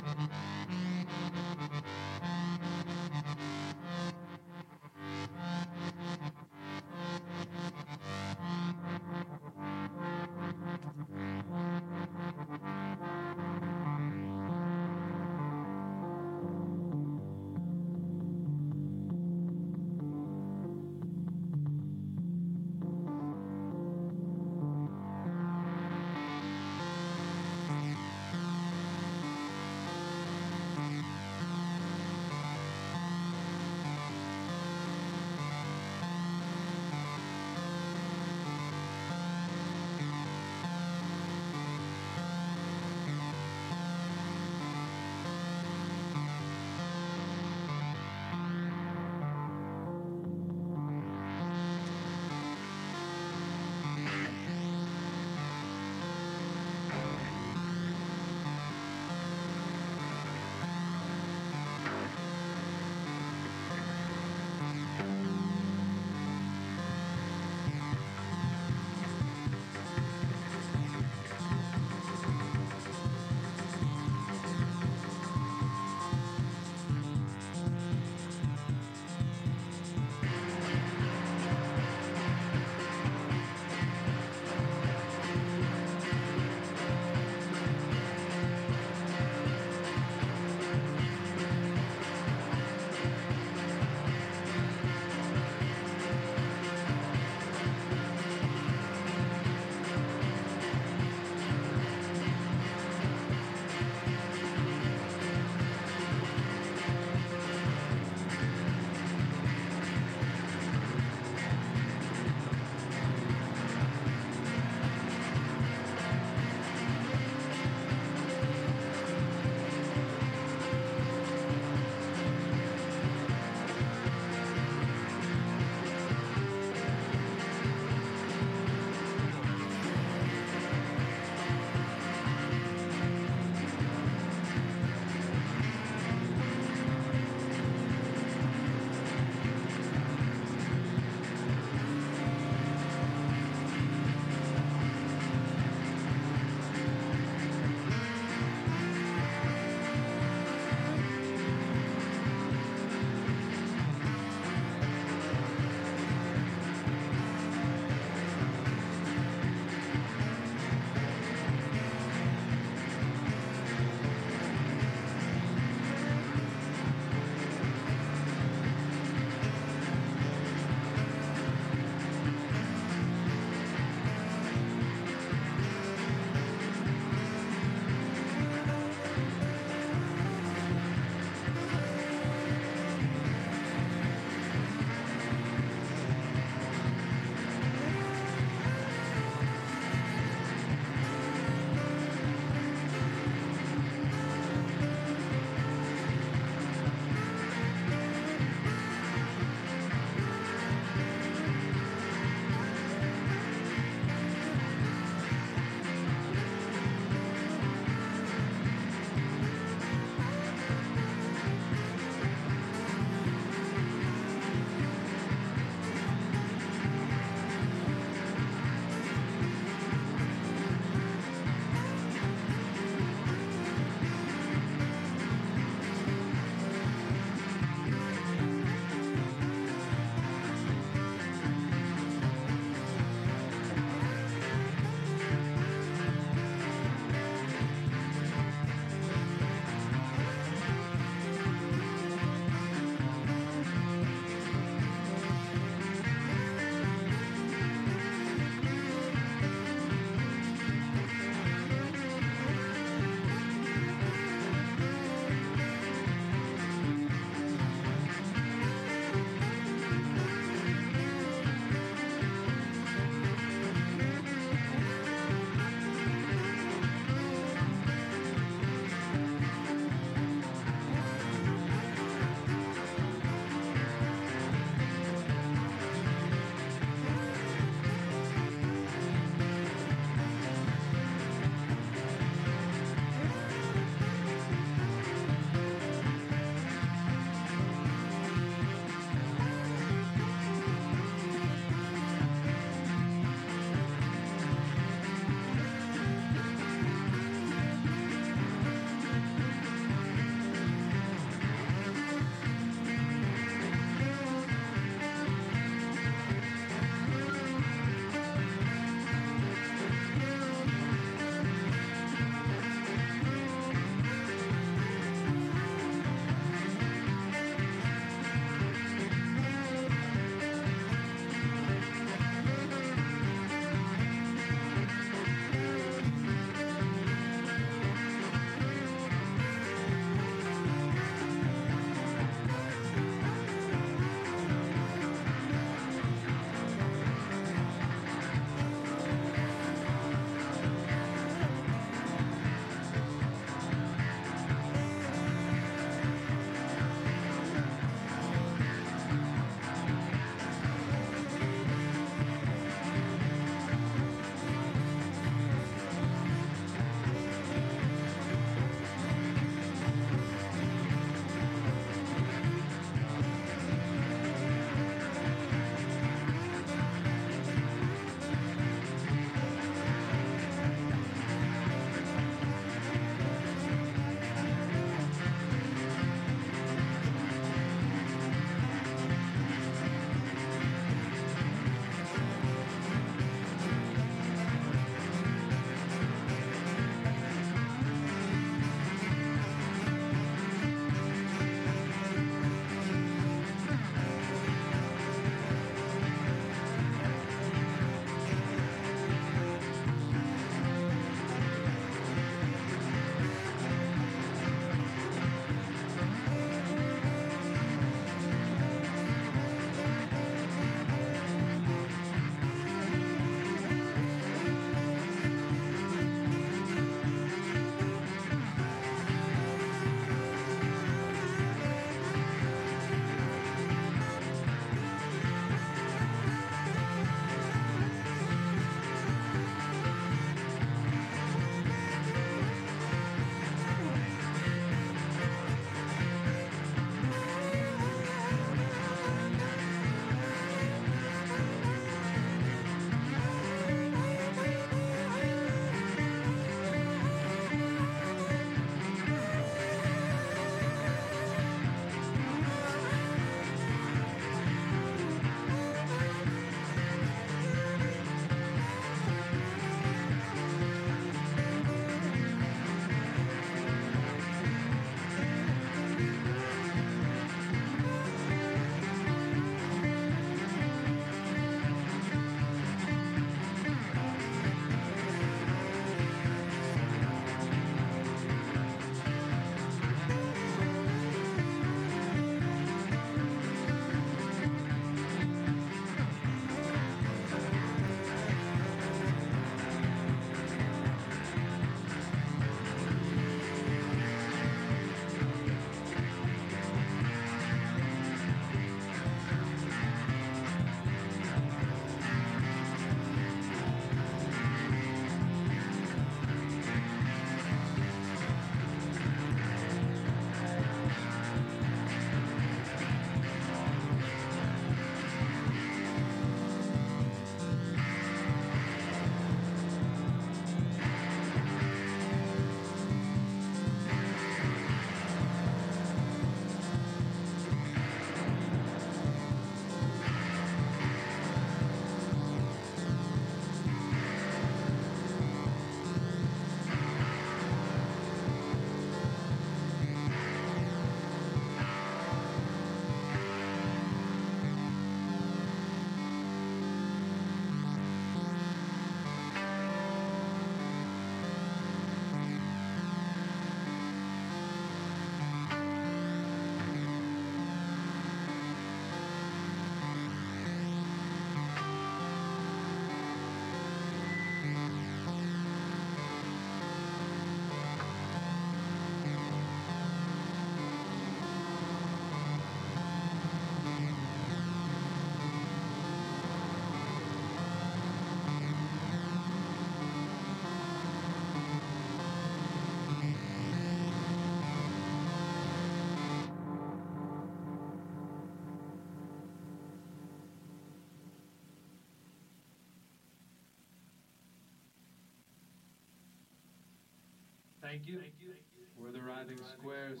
Thank you. Thank you. We're the Writhing Squares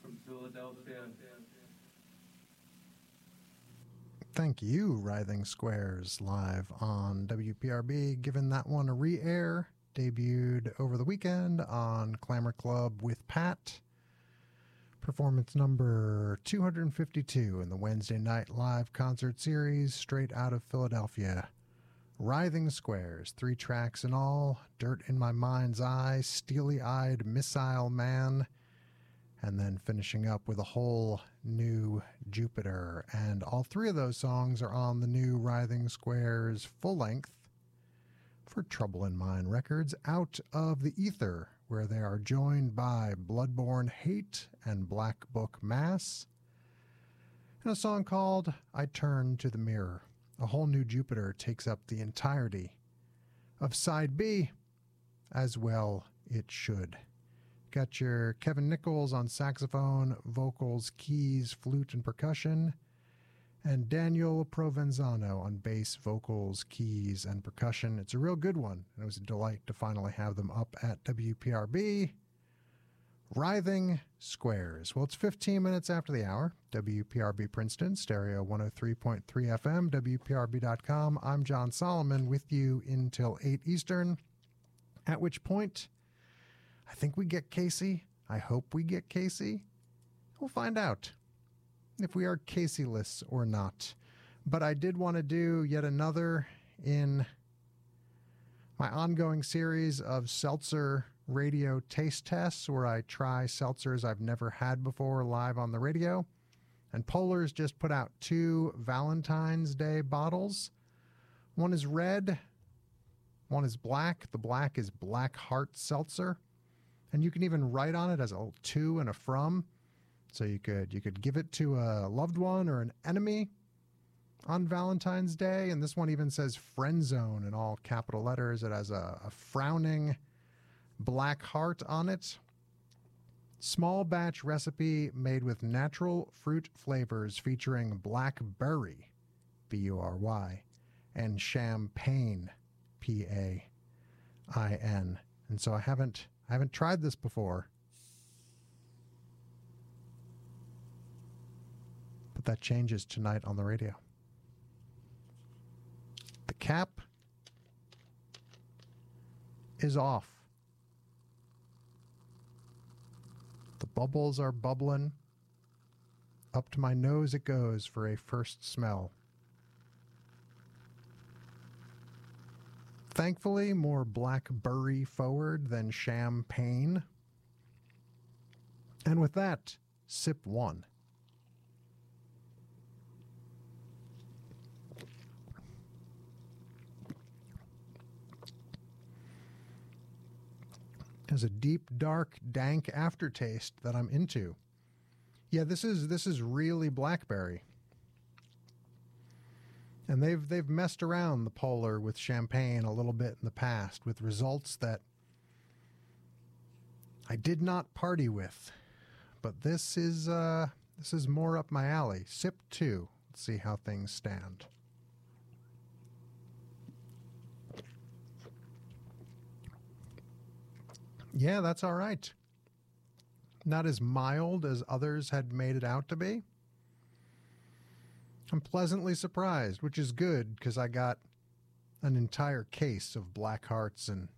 from Philadelphia. Thank you, Writhing Squares, live on WPRB. Given that one a re air, debuted over the weekend on Clamor Club with Pat. Performance number 252 in the Wednesday night live concert series, straight out of Philadelphia. Writhing Squares, three tracks in all Dirt in My Mind's Eye, Steely Eyed Missile Man, and then finishing up with a whole new Jupiter. And all three of those songs are on the new Writhing Squares full length for Trouble in Mind Records Out of the Ether, where they are joined by Bloodborne Hate and Black Book Mass, and a song called I Turn to the Mirror. A whole new Jupiter takes up the entirety of side B, as well it should. Got your Kevin Nichols on saxophone, vocals, keys, flute, and percussion, and Daniel Provenzano on bass, vocals, keys, and percussion. It's a real good one. and It was a delight to finally have them up at WPRB. Writhing Squares. Well, it's 15 minutes after the hour. WPRB Princeton, stereo 103.3 FM, WPRB.com. I'm Jon Solomon with you until 8 Eastern, at which point I think we get Casey. I hope we get Casey. We'll find out if we are Casey-less or not. But I did want to do yet another in my ongoing series of seltzer radio taste tests where I try seltzers I've never had before live on the radio. And Polar's just put out two Valentine's Day bottles. One is red, one is black. The black is Black Heart Seltzer. And you can even write on it as a to and a from. So you could you could give it to a loved one or an enemy on Valentine's Day. And this one even says friend zone in all capital letters. It has a, a frowning black heart on it. Small batch recipe made with natural fruit flavors featuring blackberry, B U R Y, and champagne, P A I N. And so I haven't I haven't tried this before. But that changes tonight on the radio. The cap is off. The bubbles are bubbling. Up to my nose it goes for a first smell. Thankfully, more blackberry forward than champagne. And with that, sip one. Has a deep, dark, dank aftertaste that I'm into. Yeah, this is this is really blackberry. And they've they've messed around the polar with champagne a little bit in the past with results that I did not party with. But this is uh this is more up my alley. Sip 2. Let's see how things stand. Yeah, that's all right. Not as mild as others had made it out to be. I'm pleasantly surprised, which is good because I got an entire case of Black Hearts and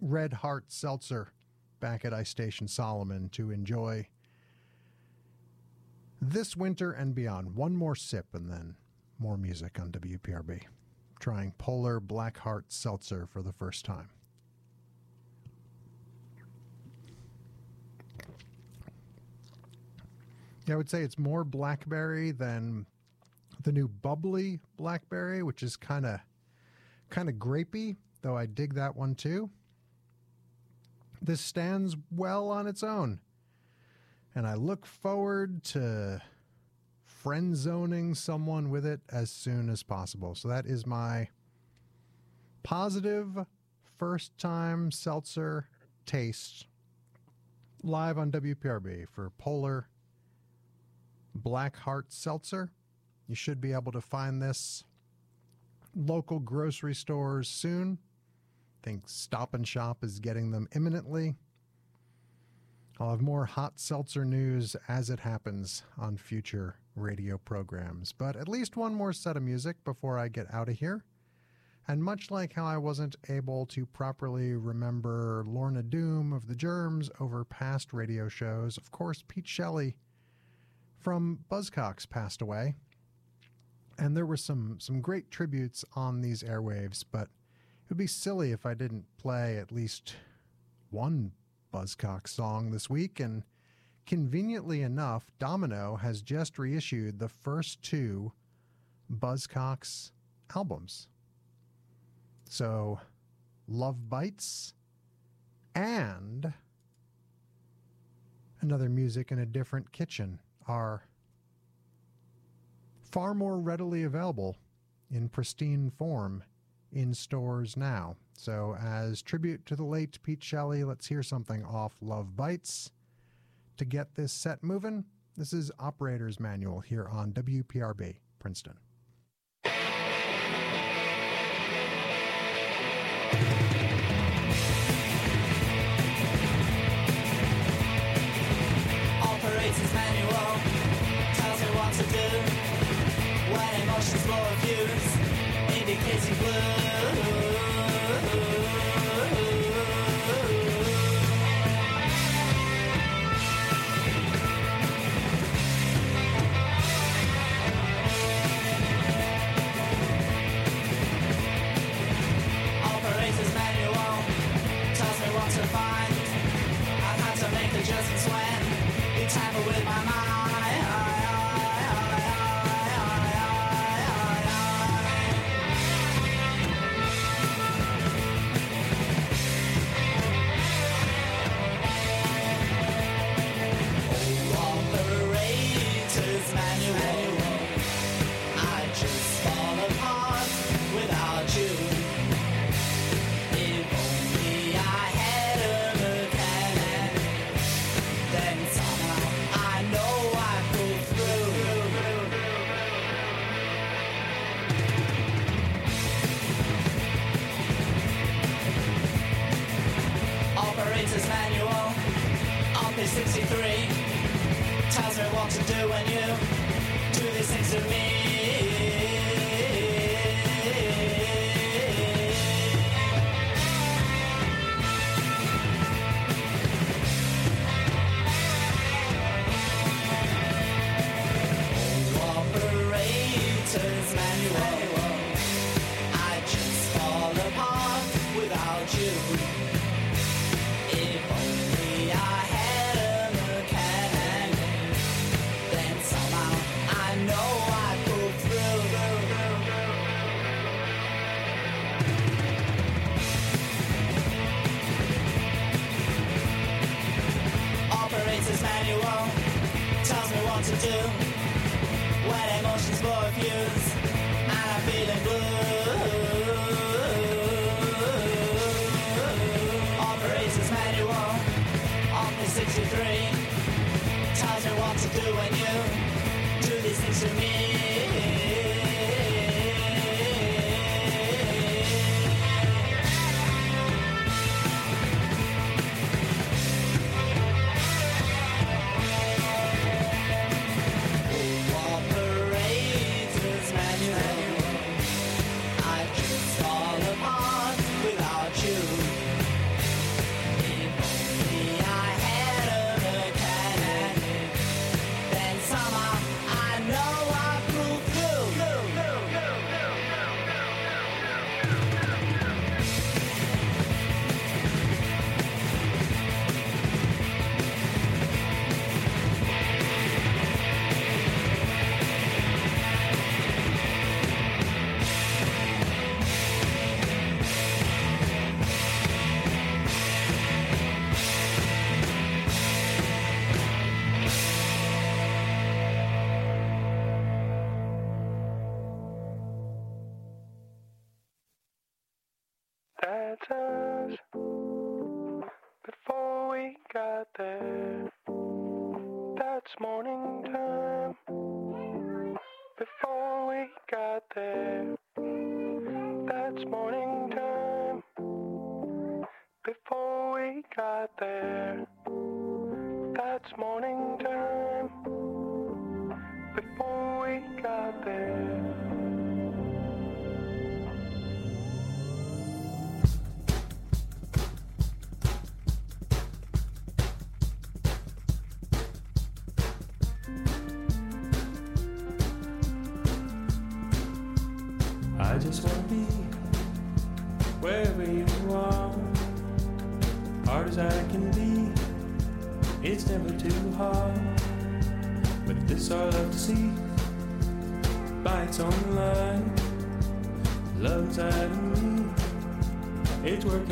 Red Heart Seltzer back at Ice Station Solomon to enjoy this winter and beyond. One more sip and then more music on WPRB. Trying Polar Black Heart Seltzer for the first time. I would say it's more blackberry than the new bubbly blackberry, which is kind of kind of grapey, though I dig that one too. This stands well on its own. And I look forward to friend zoning someone with it as soon as possible. So that is my positive first time seltzer taste live on WPRB for Polar Black Heart Seltzer. You should be able to find this local grocery stores soon. I think Stop and Shop is getting them imminently. I'll have more hot seltzer news as it happens on future radio programs, but at least one more set of music before I get out of here. And much like how I wasn't able to properly remember Lorna Doom of the Germs over past radio shows, of course, Pete Shelley from Buzzcocks passed away. And there were some, some great tributes on these airwaves, but it would be silly if I didn't play at least one Buzzcocks song this week. And conveniently enough, Domino has just reissued the first two Buzzcocks albums. So, Love Bites and Another Music in a Different Kitchen are far more readily available in pristine form in stores now. So, as tribute to the late Pete Shelley, let's hear something off Love Bites. To get this set moving, this is Operator's Manual here on WPRB, Princeton. Manual tells me what to do. When emotions blow a fuse, indicating blue.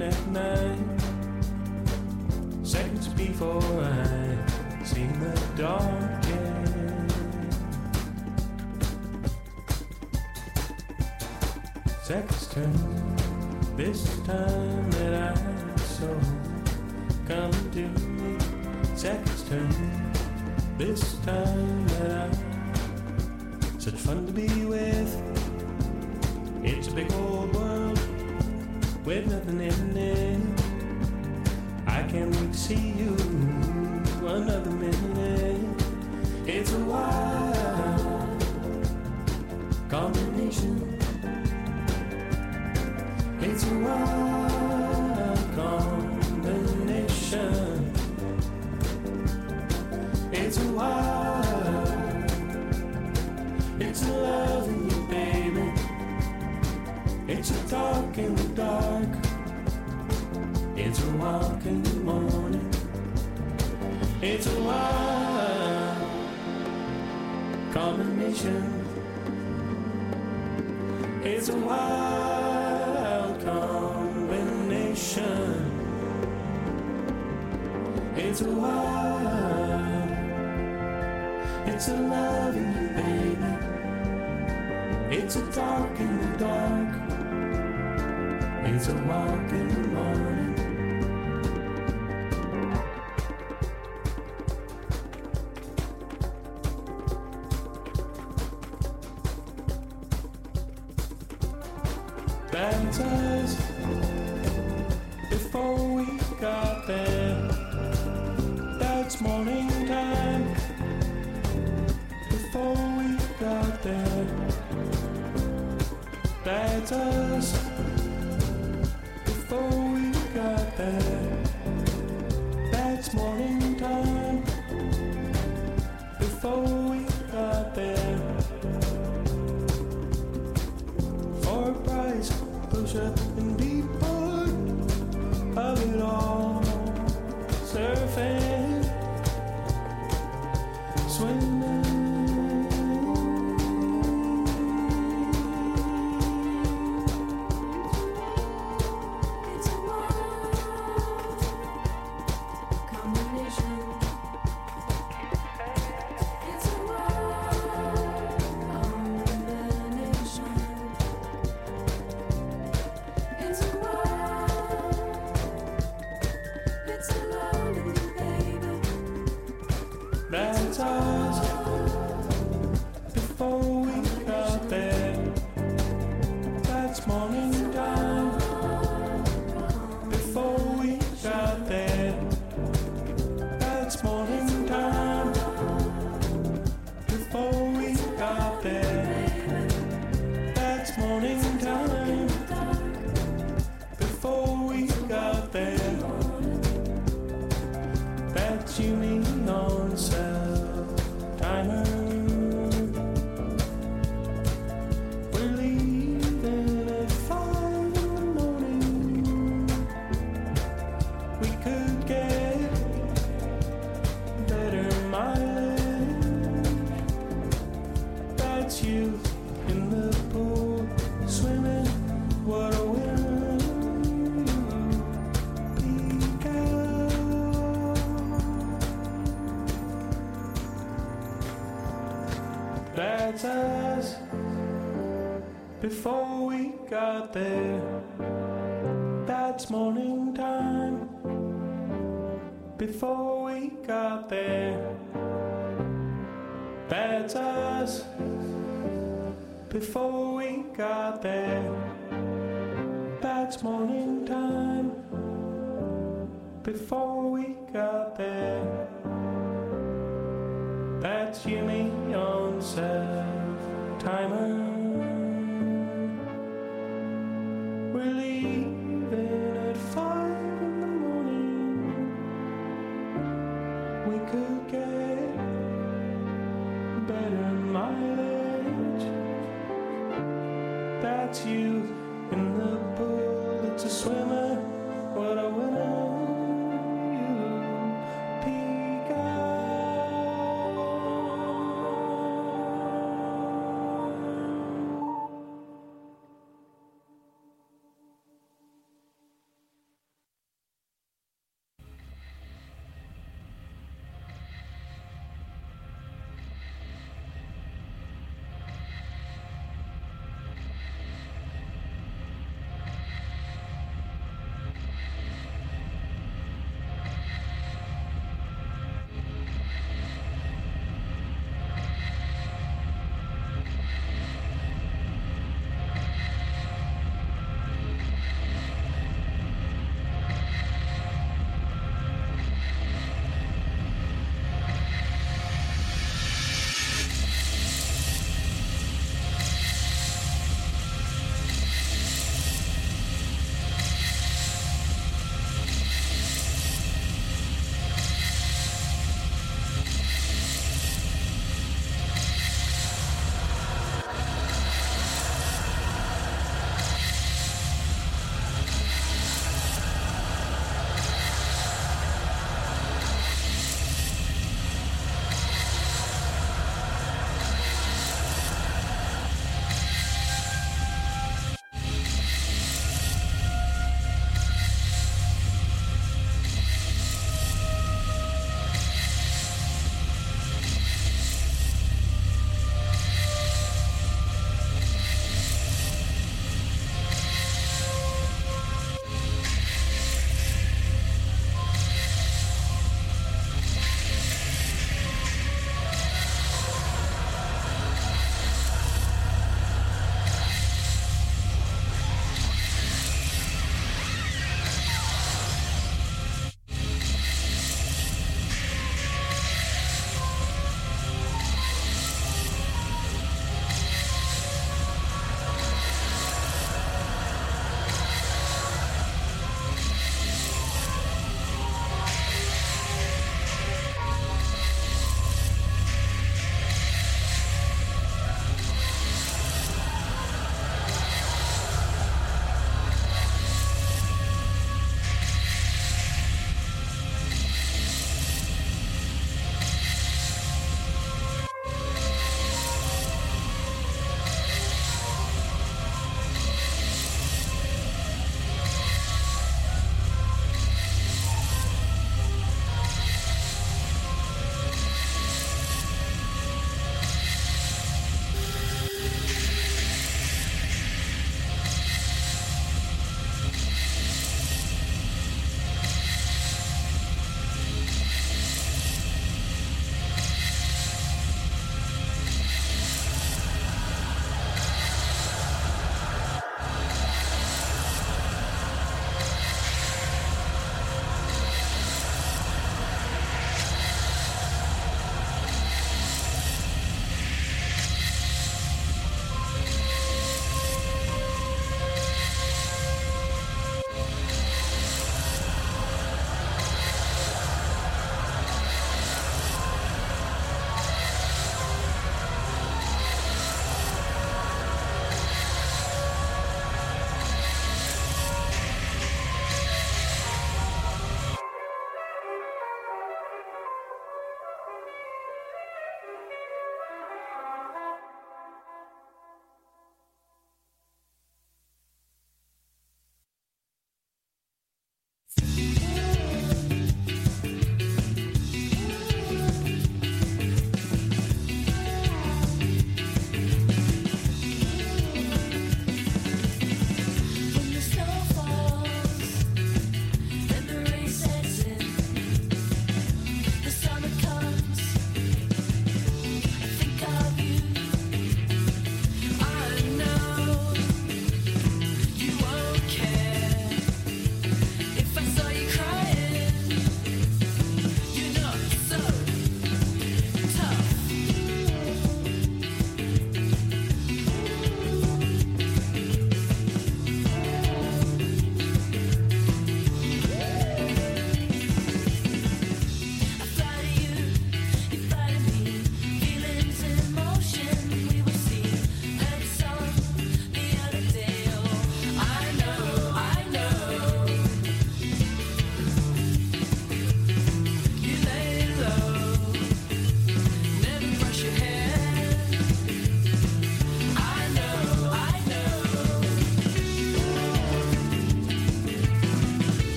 at seconds before I see the dark end. Seconds turn this time that I saw come to me. Seconds turn this time that I such fun to be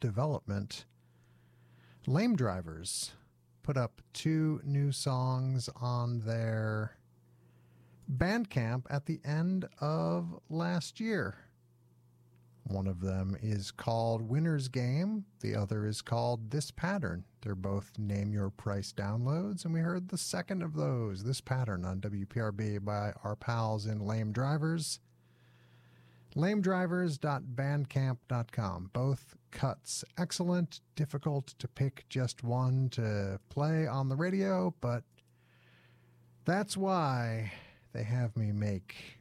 development. Lame Drivers put up two new songs on their Bandcamp at the end of last year. One of them is called Winner's Game, the other is called This Pattern. They're both name your price downloads, and we heard the second of those, This Pattern, on WPRB by our pals in Lame Drivers. lamedrivers.bandcamp.com. Both cuts excellent, difficult to pick just one to play on the radio, but that's why they have me make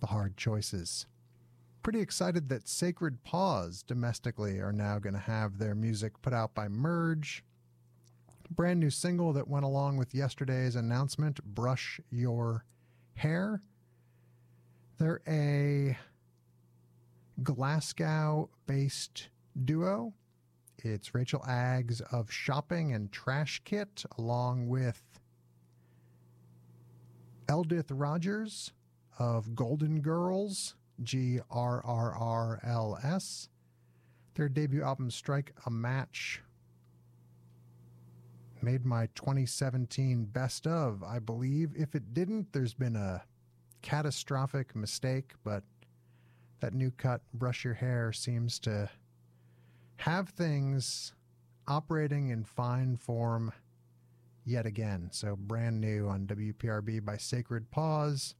the hard choices. Pretty excited that Sacred Paws domestically are now going to have their music put out by Merge. Brand new single that went along with yesterday's announcement, Brush Your Hair. They're a Glasgow based duo. It's Rachel Aggs of Shopping and Trash Kit, along with Eilidh Rodgers of Golden Girls, G R R R L S. Their debut album, Strike a Match, made my 2017 best of, I believe. If it didn't, there's been a catastrophic mistake, but that new cut, Brush Your Hair, seems to have things operating in fine form yet again. So, brand new on WPRB by Sacred Paws.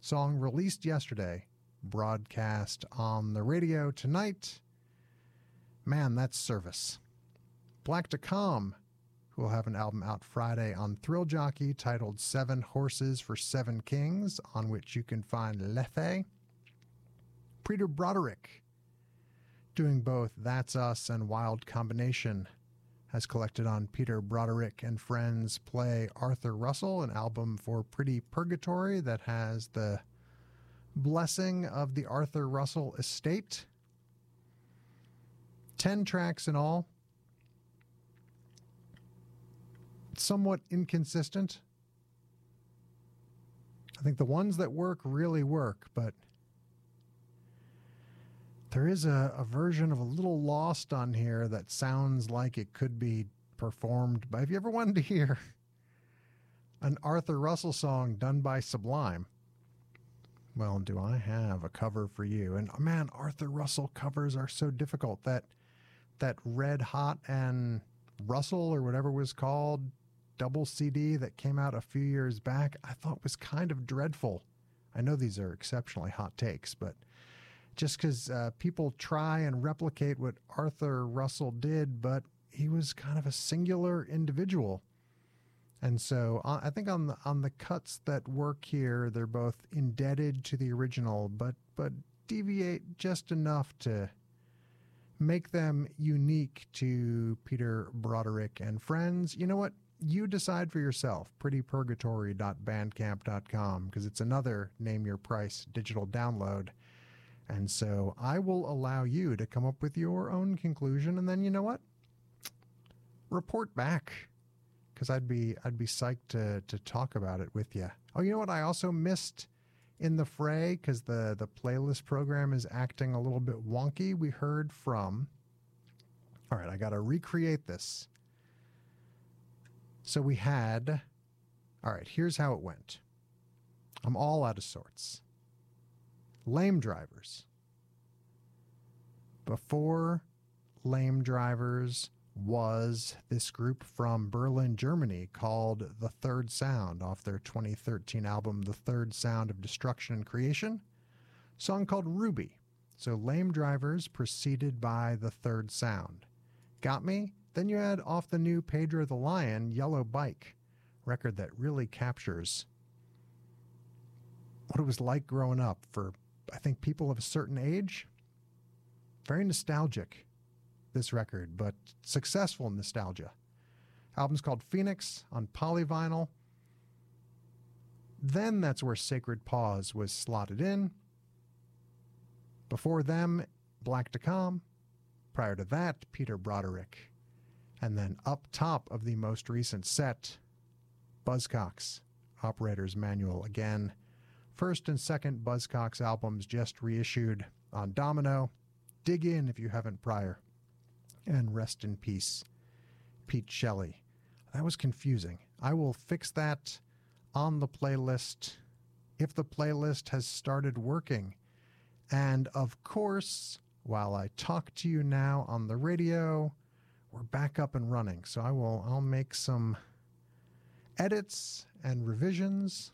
Song released yesterday, broadcast on the radio tonight. Man, that's service. Black to Comm, who will have an album out Friday on Thrill Jockey titled Seven Horses for Seven Kings, on which you can find Lethe. Peter Broderick, doing both That's Us and Wild Combination, has collected on Peter Broderick and Friends Play Arthur Russell, an album for Pretty Purgatory that has the blessing of the Arthur Russell estate. 10 tracks in all. Somewhat inconsistent. I think the ones that work really work, but there is a, a version of a little lost on here that sounds like it could be performed by. Have you ever wanted to hear an Arthur Russell song done by Sublime? Well, do I have a cover for you? And uh, man, Arthur Russell covers are so difficult. That that Red Hot and Russell or whatever it was called double CD that came out a few years back, I thought was kind of dreadful. I know these are exceptionally hot takes, but just because uh, people try and replicate what Arthur Russell did, but he was kind of a singular individual. And so uh, I think on the on the cuts that work here, they're both indebted to the original, but but deviate just enough to make them unique to Peter Broderick and friends. You know what? You decide for yourself. Prettypurgatory.bandcamp.com because it's another name your price digital download. And so I will allow you to come up with your own conclusion and then you know what? Report back because I'd be I'd be psyched to to talk about it with you. Oh, you know what? I also missed in the fray because the the playlist program is acting a little bit wonky. We heard from. All right, I got to recreate this. So we had. All right, here's how it went. I'm all out of sorts. Lame drivers. Before lame drivers was this group from Berlin, Germany called The Third Sound off their 2013 album, The Third Sound of Destruction and Creation. Song called Ruby. So Lame Drivers preceded by The Third Sound. Got me? Then you had off the new Pedro the Lion, Yellow Bike, record that really captures what it was like growing up for, I think, people of a certain age. Very nostalgic this record, but successful nostalgia. Album's called Phoenix on polyvinyl. Then that's where Sacred Paws was slotted in. Before them, Black to Comm. Prior to that, Peter Broderick. And then up top of the most recent set, Buzzcocks, Operator's Manual again first and second Buzzcocks albums just reissued on Domino. Dig in if you haven't prior. And rest in peace, Pete Shelley. That was confusing. I will fix that on the playlist if the playlist has started working. And of course, while I talk to you now on the radio, we're back up and running. So I will I'll make some edits and revisions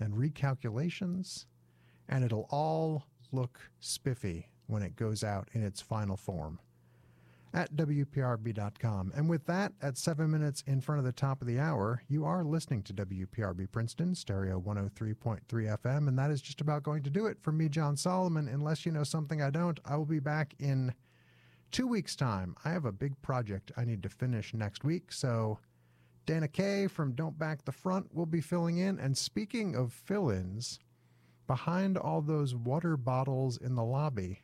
and recalculations and it'll all look spiffy when it goes out in its final form at WPRB.com. And with that, at seven minutes in front of the top of the hour, you are listening to WPRB Princeton, stereo 103.3 FM. And that is just about going to do it for me, Jon Solomon. Unless you know something I don't, I will be back in two weeks' time. I have a big project I need to finish next week. So Dana Kay from Don't Back the Front will be filling in. And speaking of fill ins, behind all those water bottles in the lobby,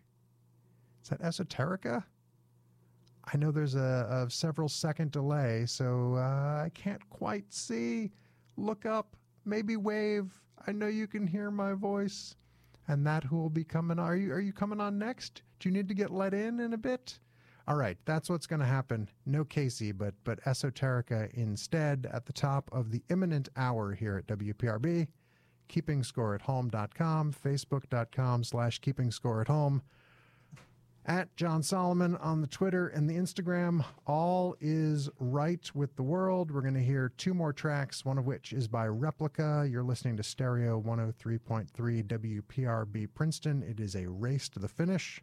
is that Esoterica? I know there's a, a several second delay, so uh, I can't quite see. Look up, maybe wave. I know you can hear my voice. And that who will be coming are you are you coming on next? Do you need to get let in in a bit? All right, that's what's going to happen. No Casey, but but Esoterica instead at the top of the imminent hour here at WPRB. Keeping score at home.com, facebook.com slash keeping score at home at Jon Solomon on the Twitter and the Instagram. All is right with the world. We're going to hear two more tracks, one of which is by Replica. You're listening to Stereo 103.3 WPRB Princeton. It is a race to the finish.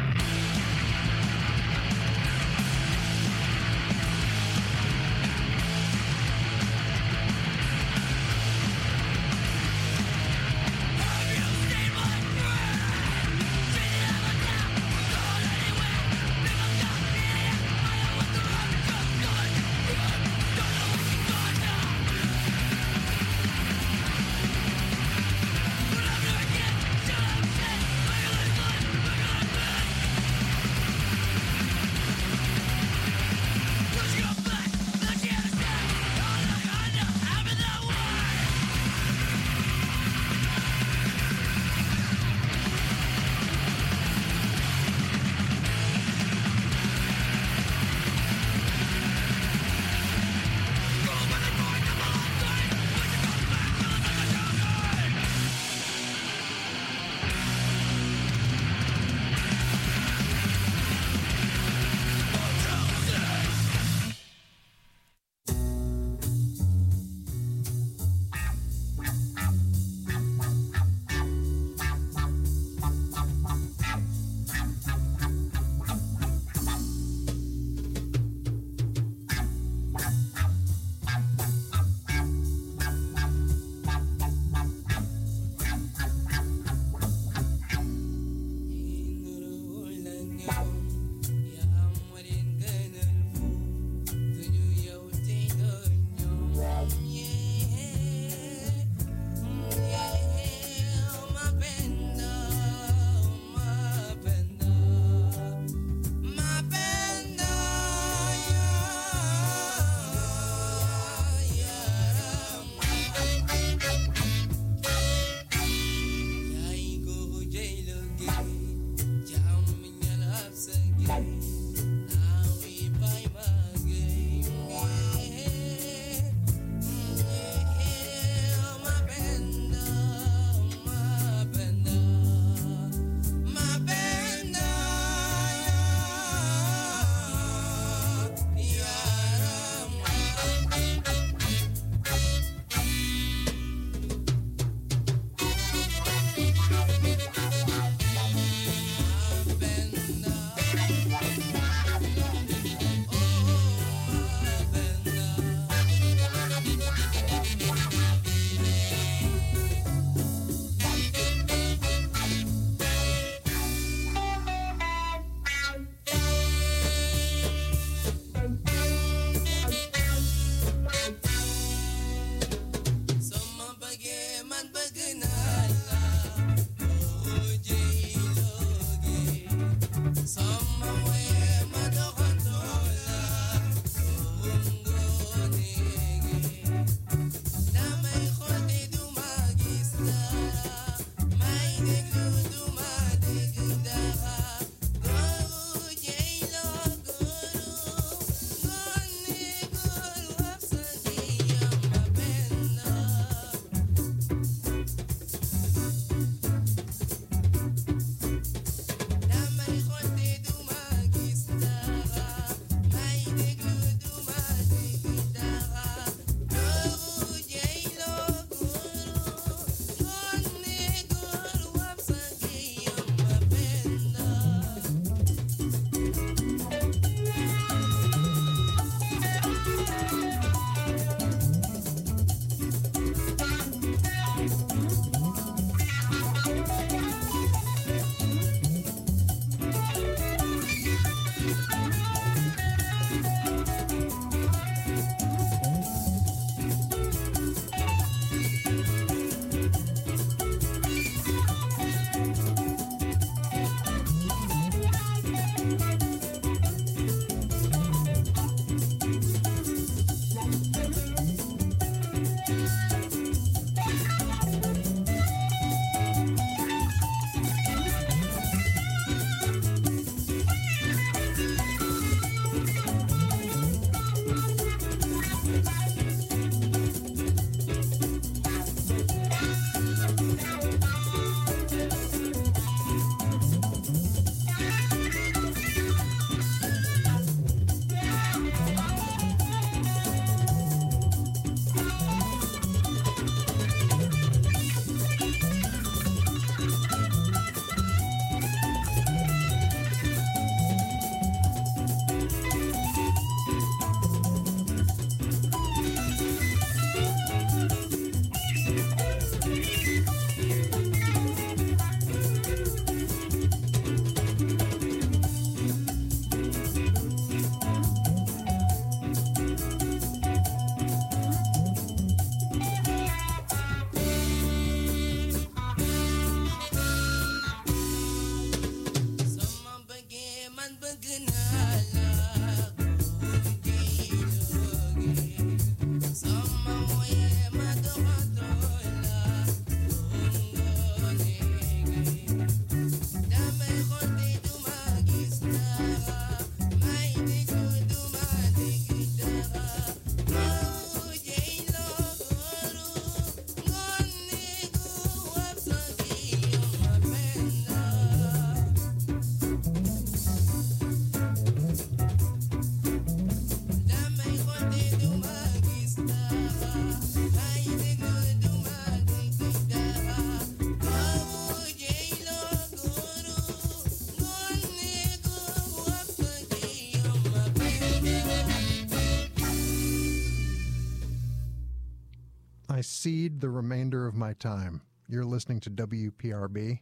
Cede the remainder of my time. You're listening to WPRB.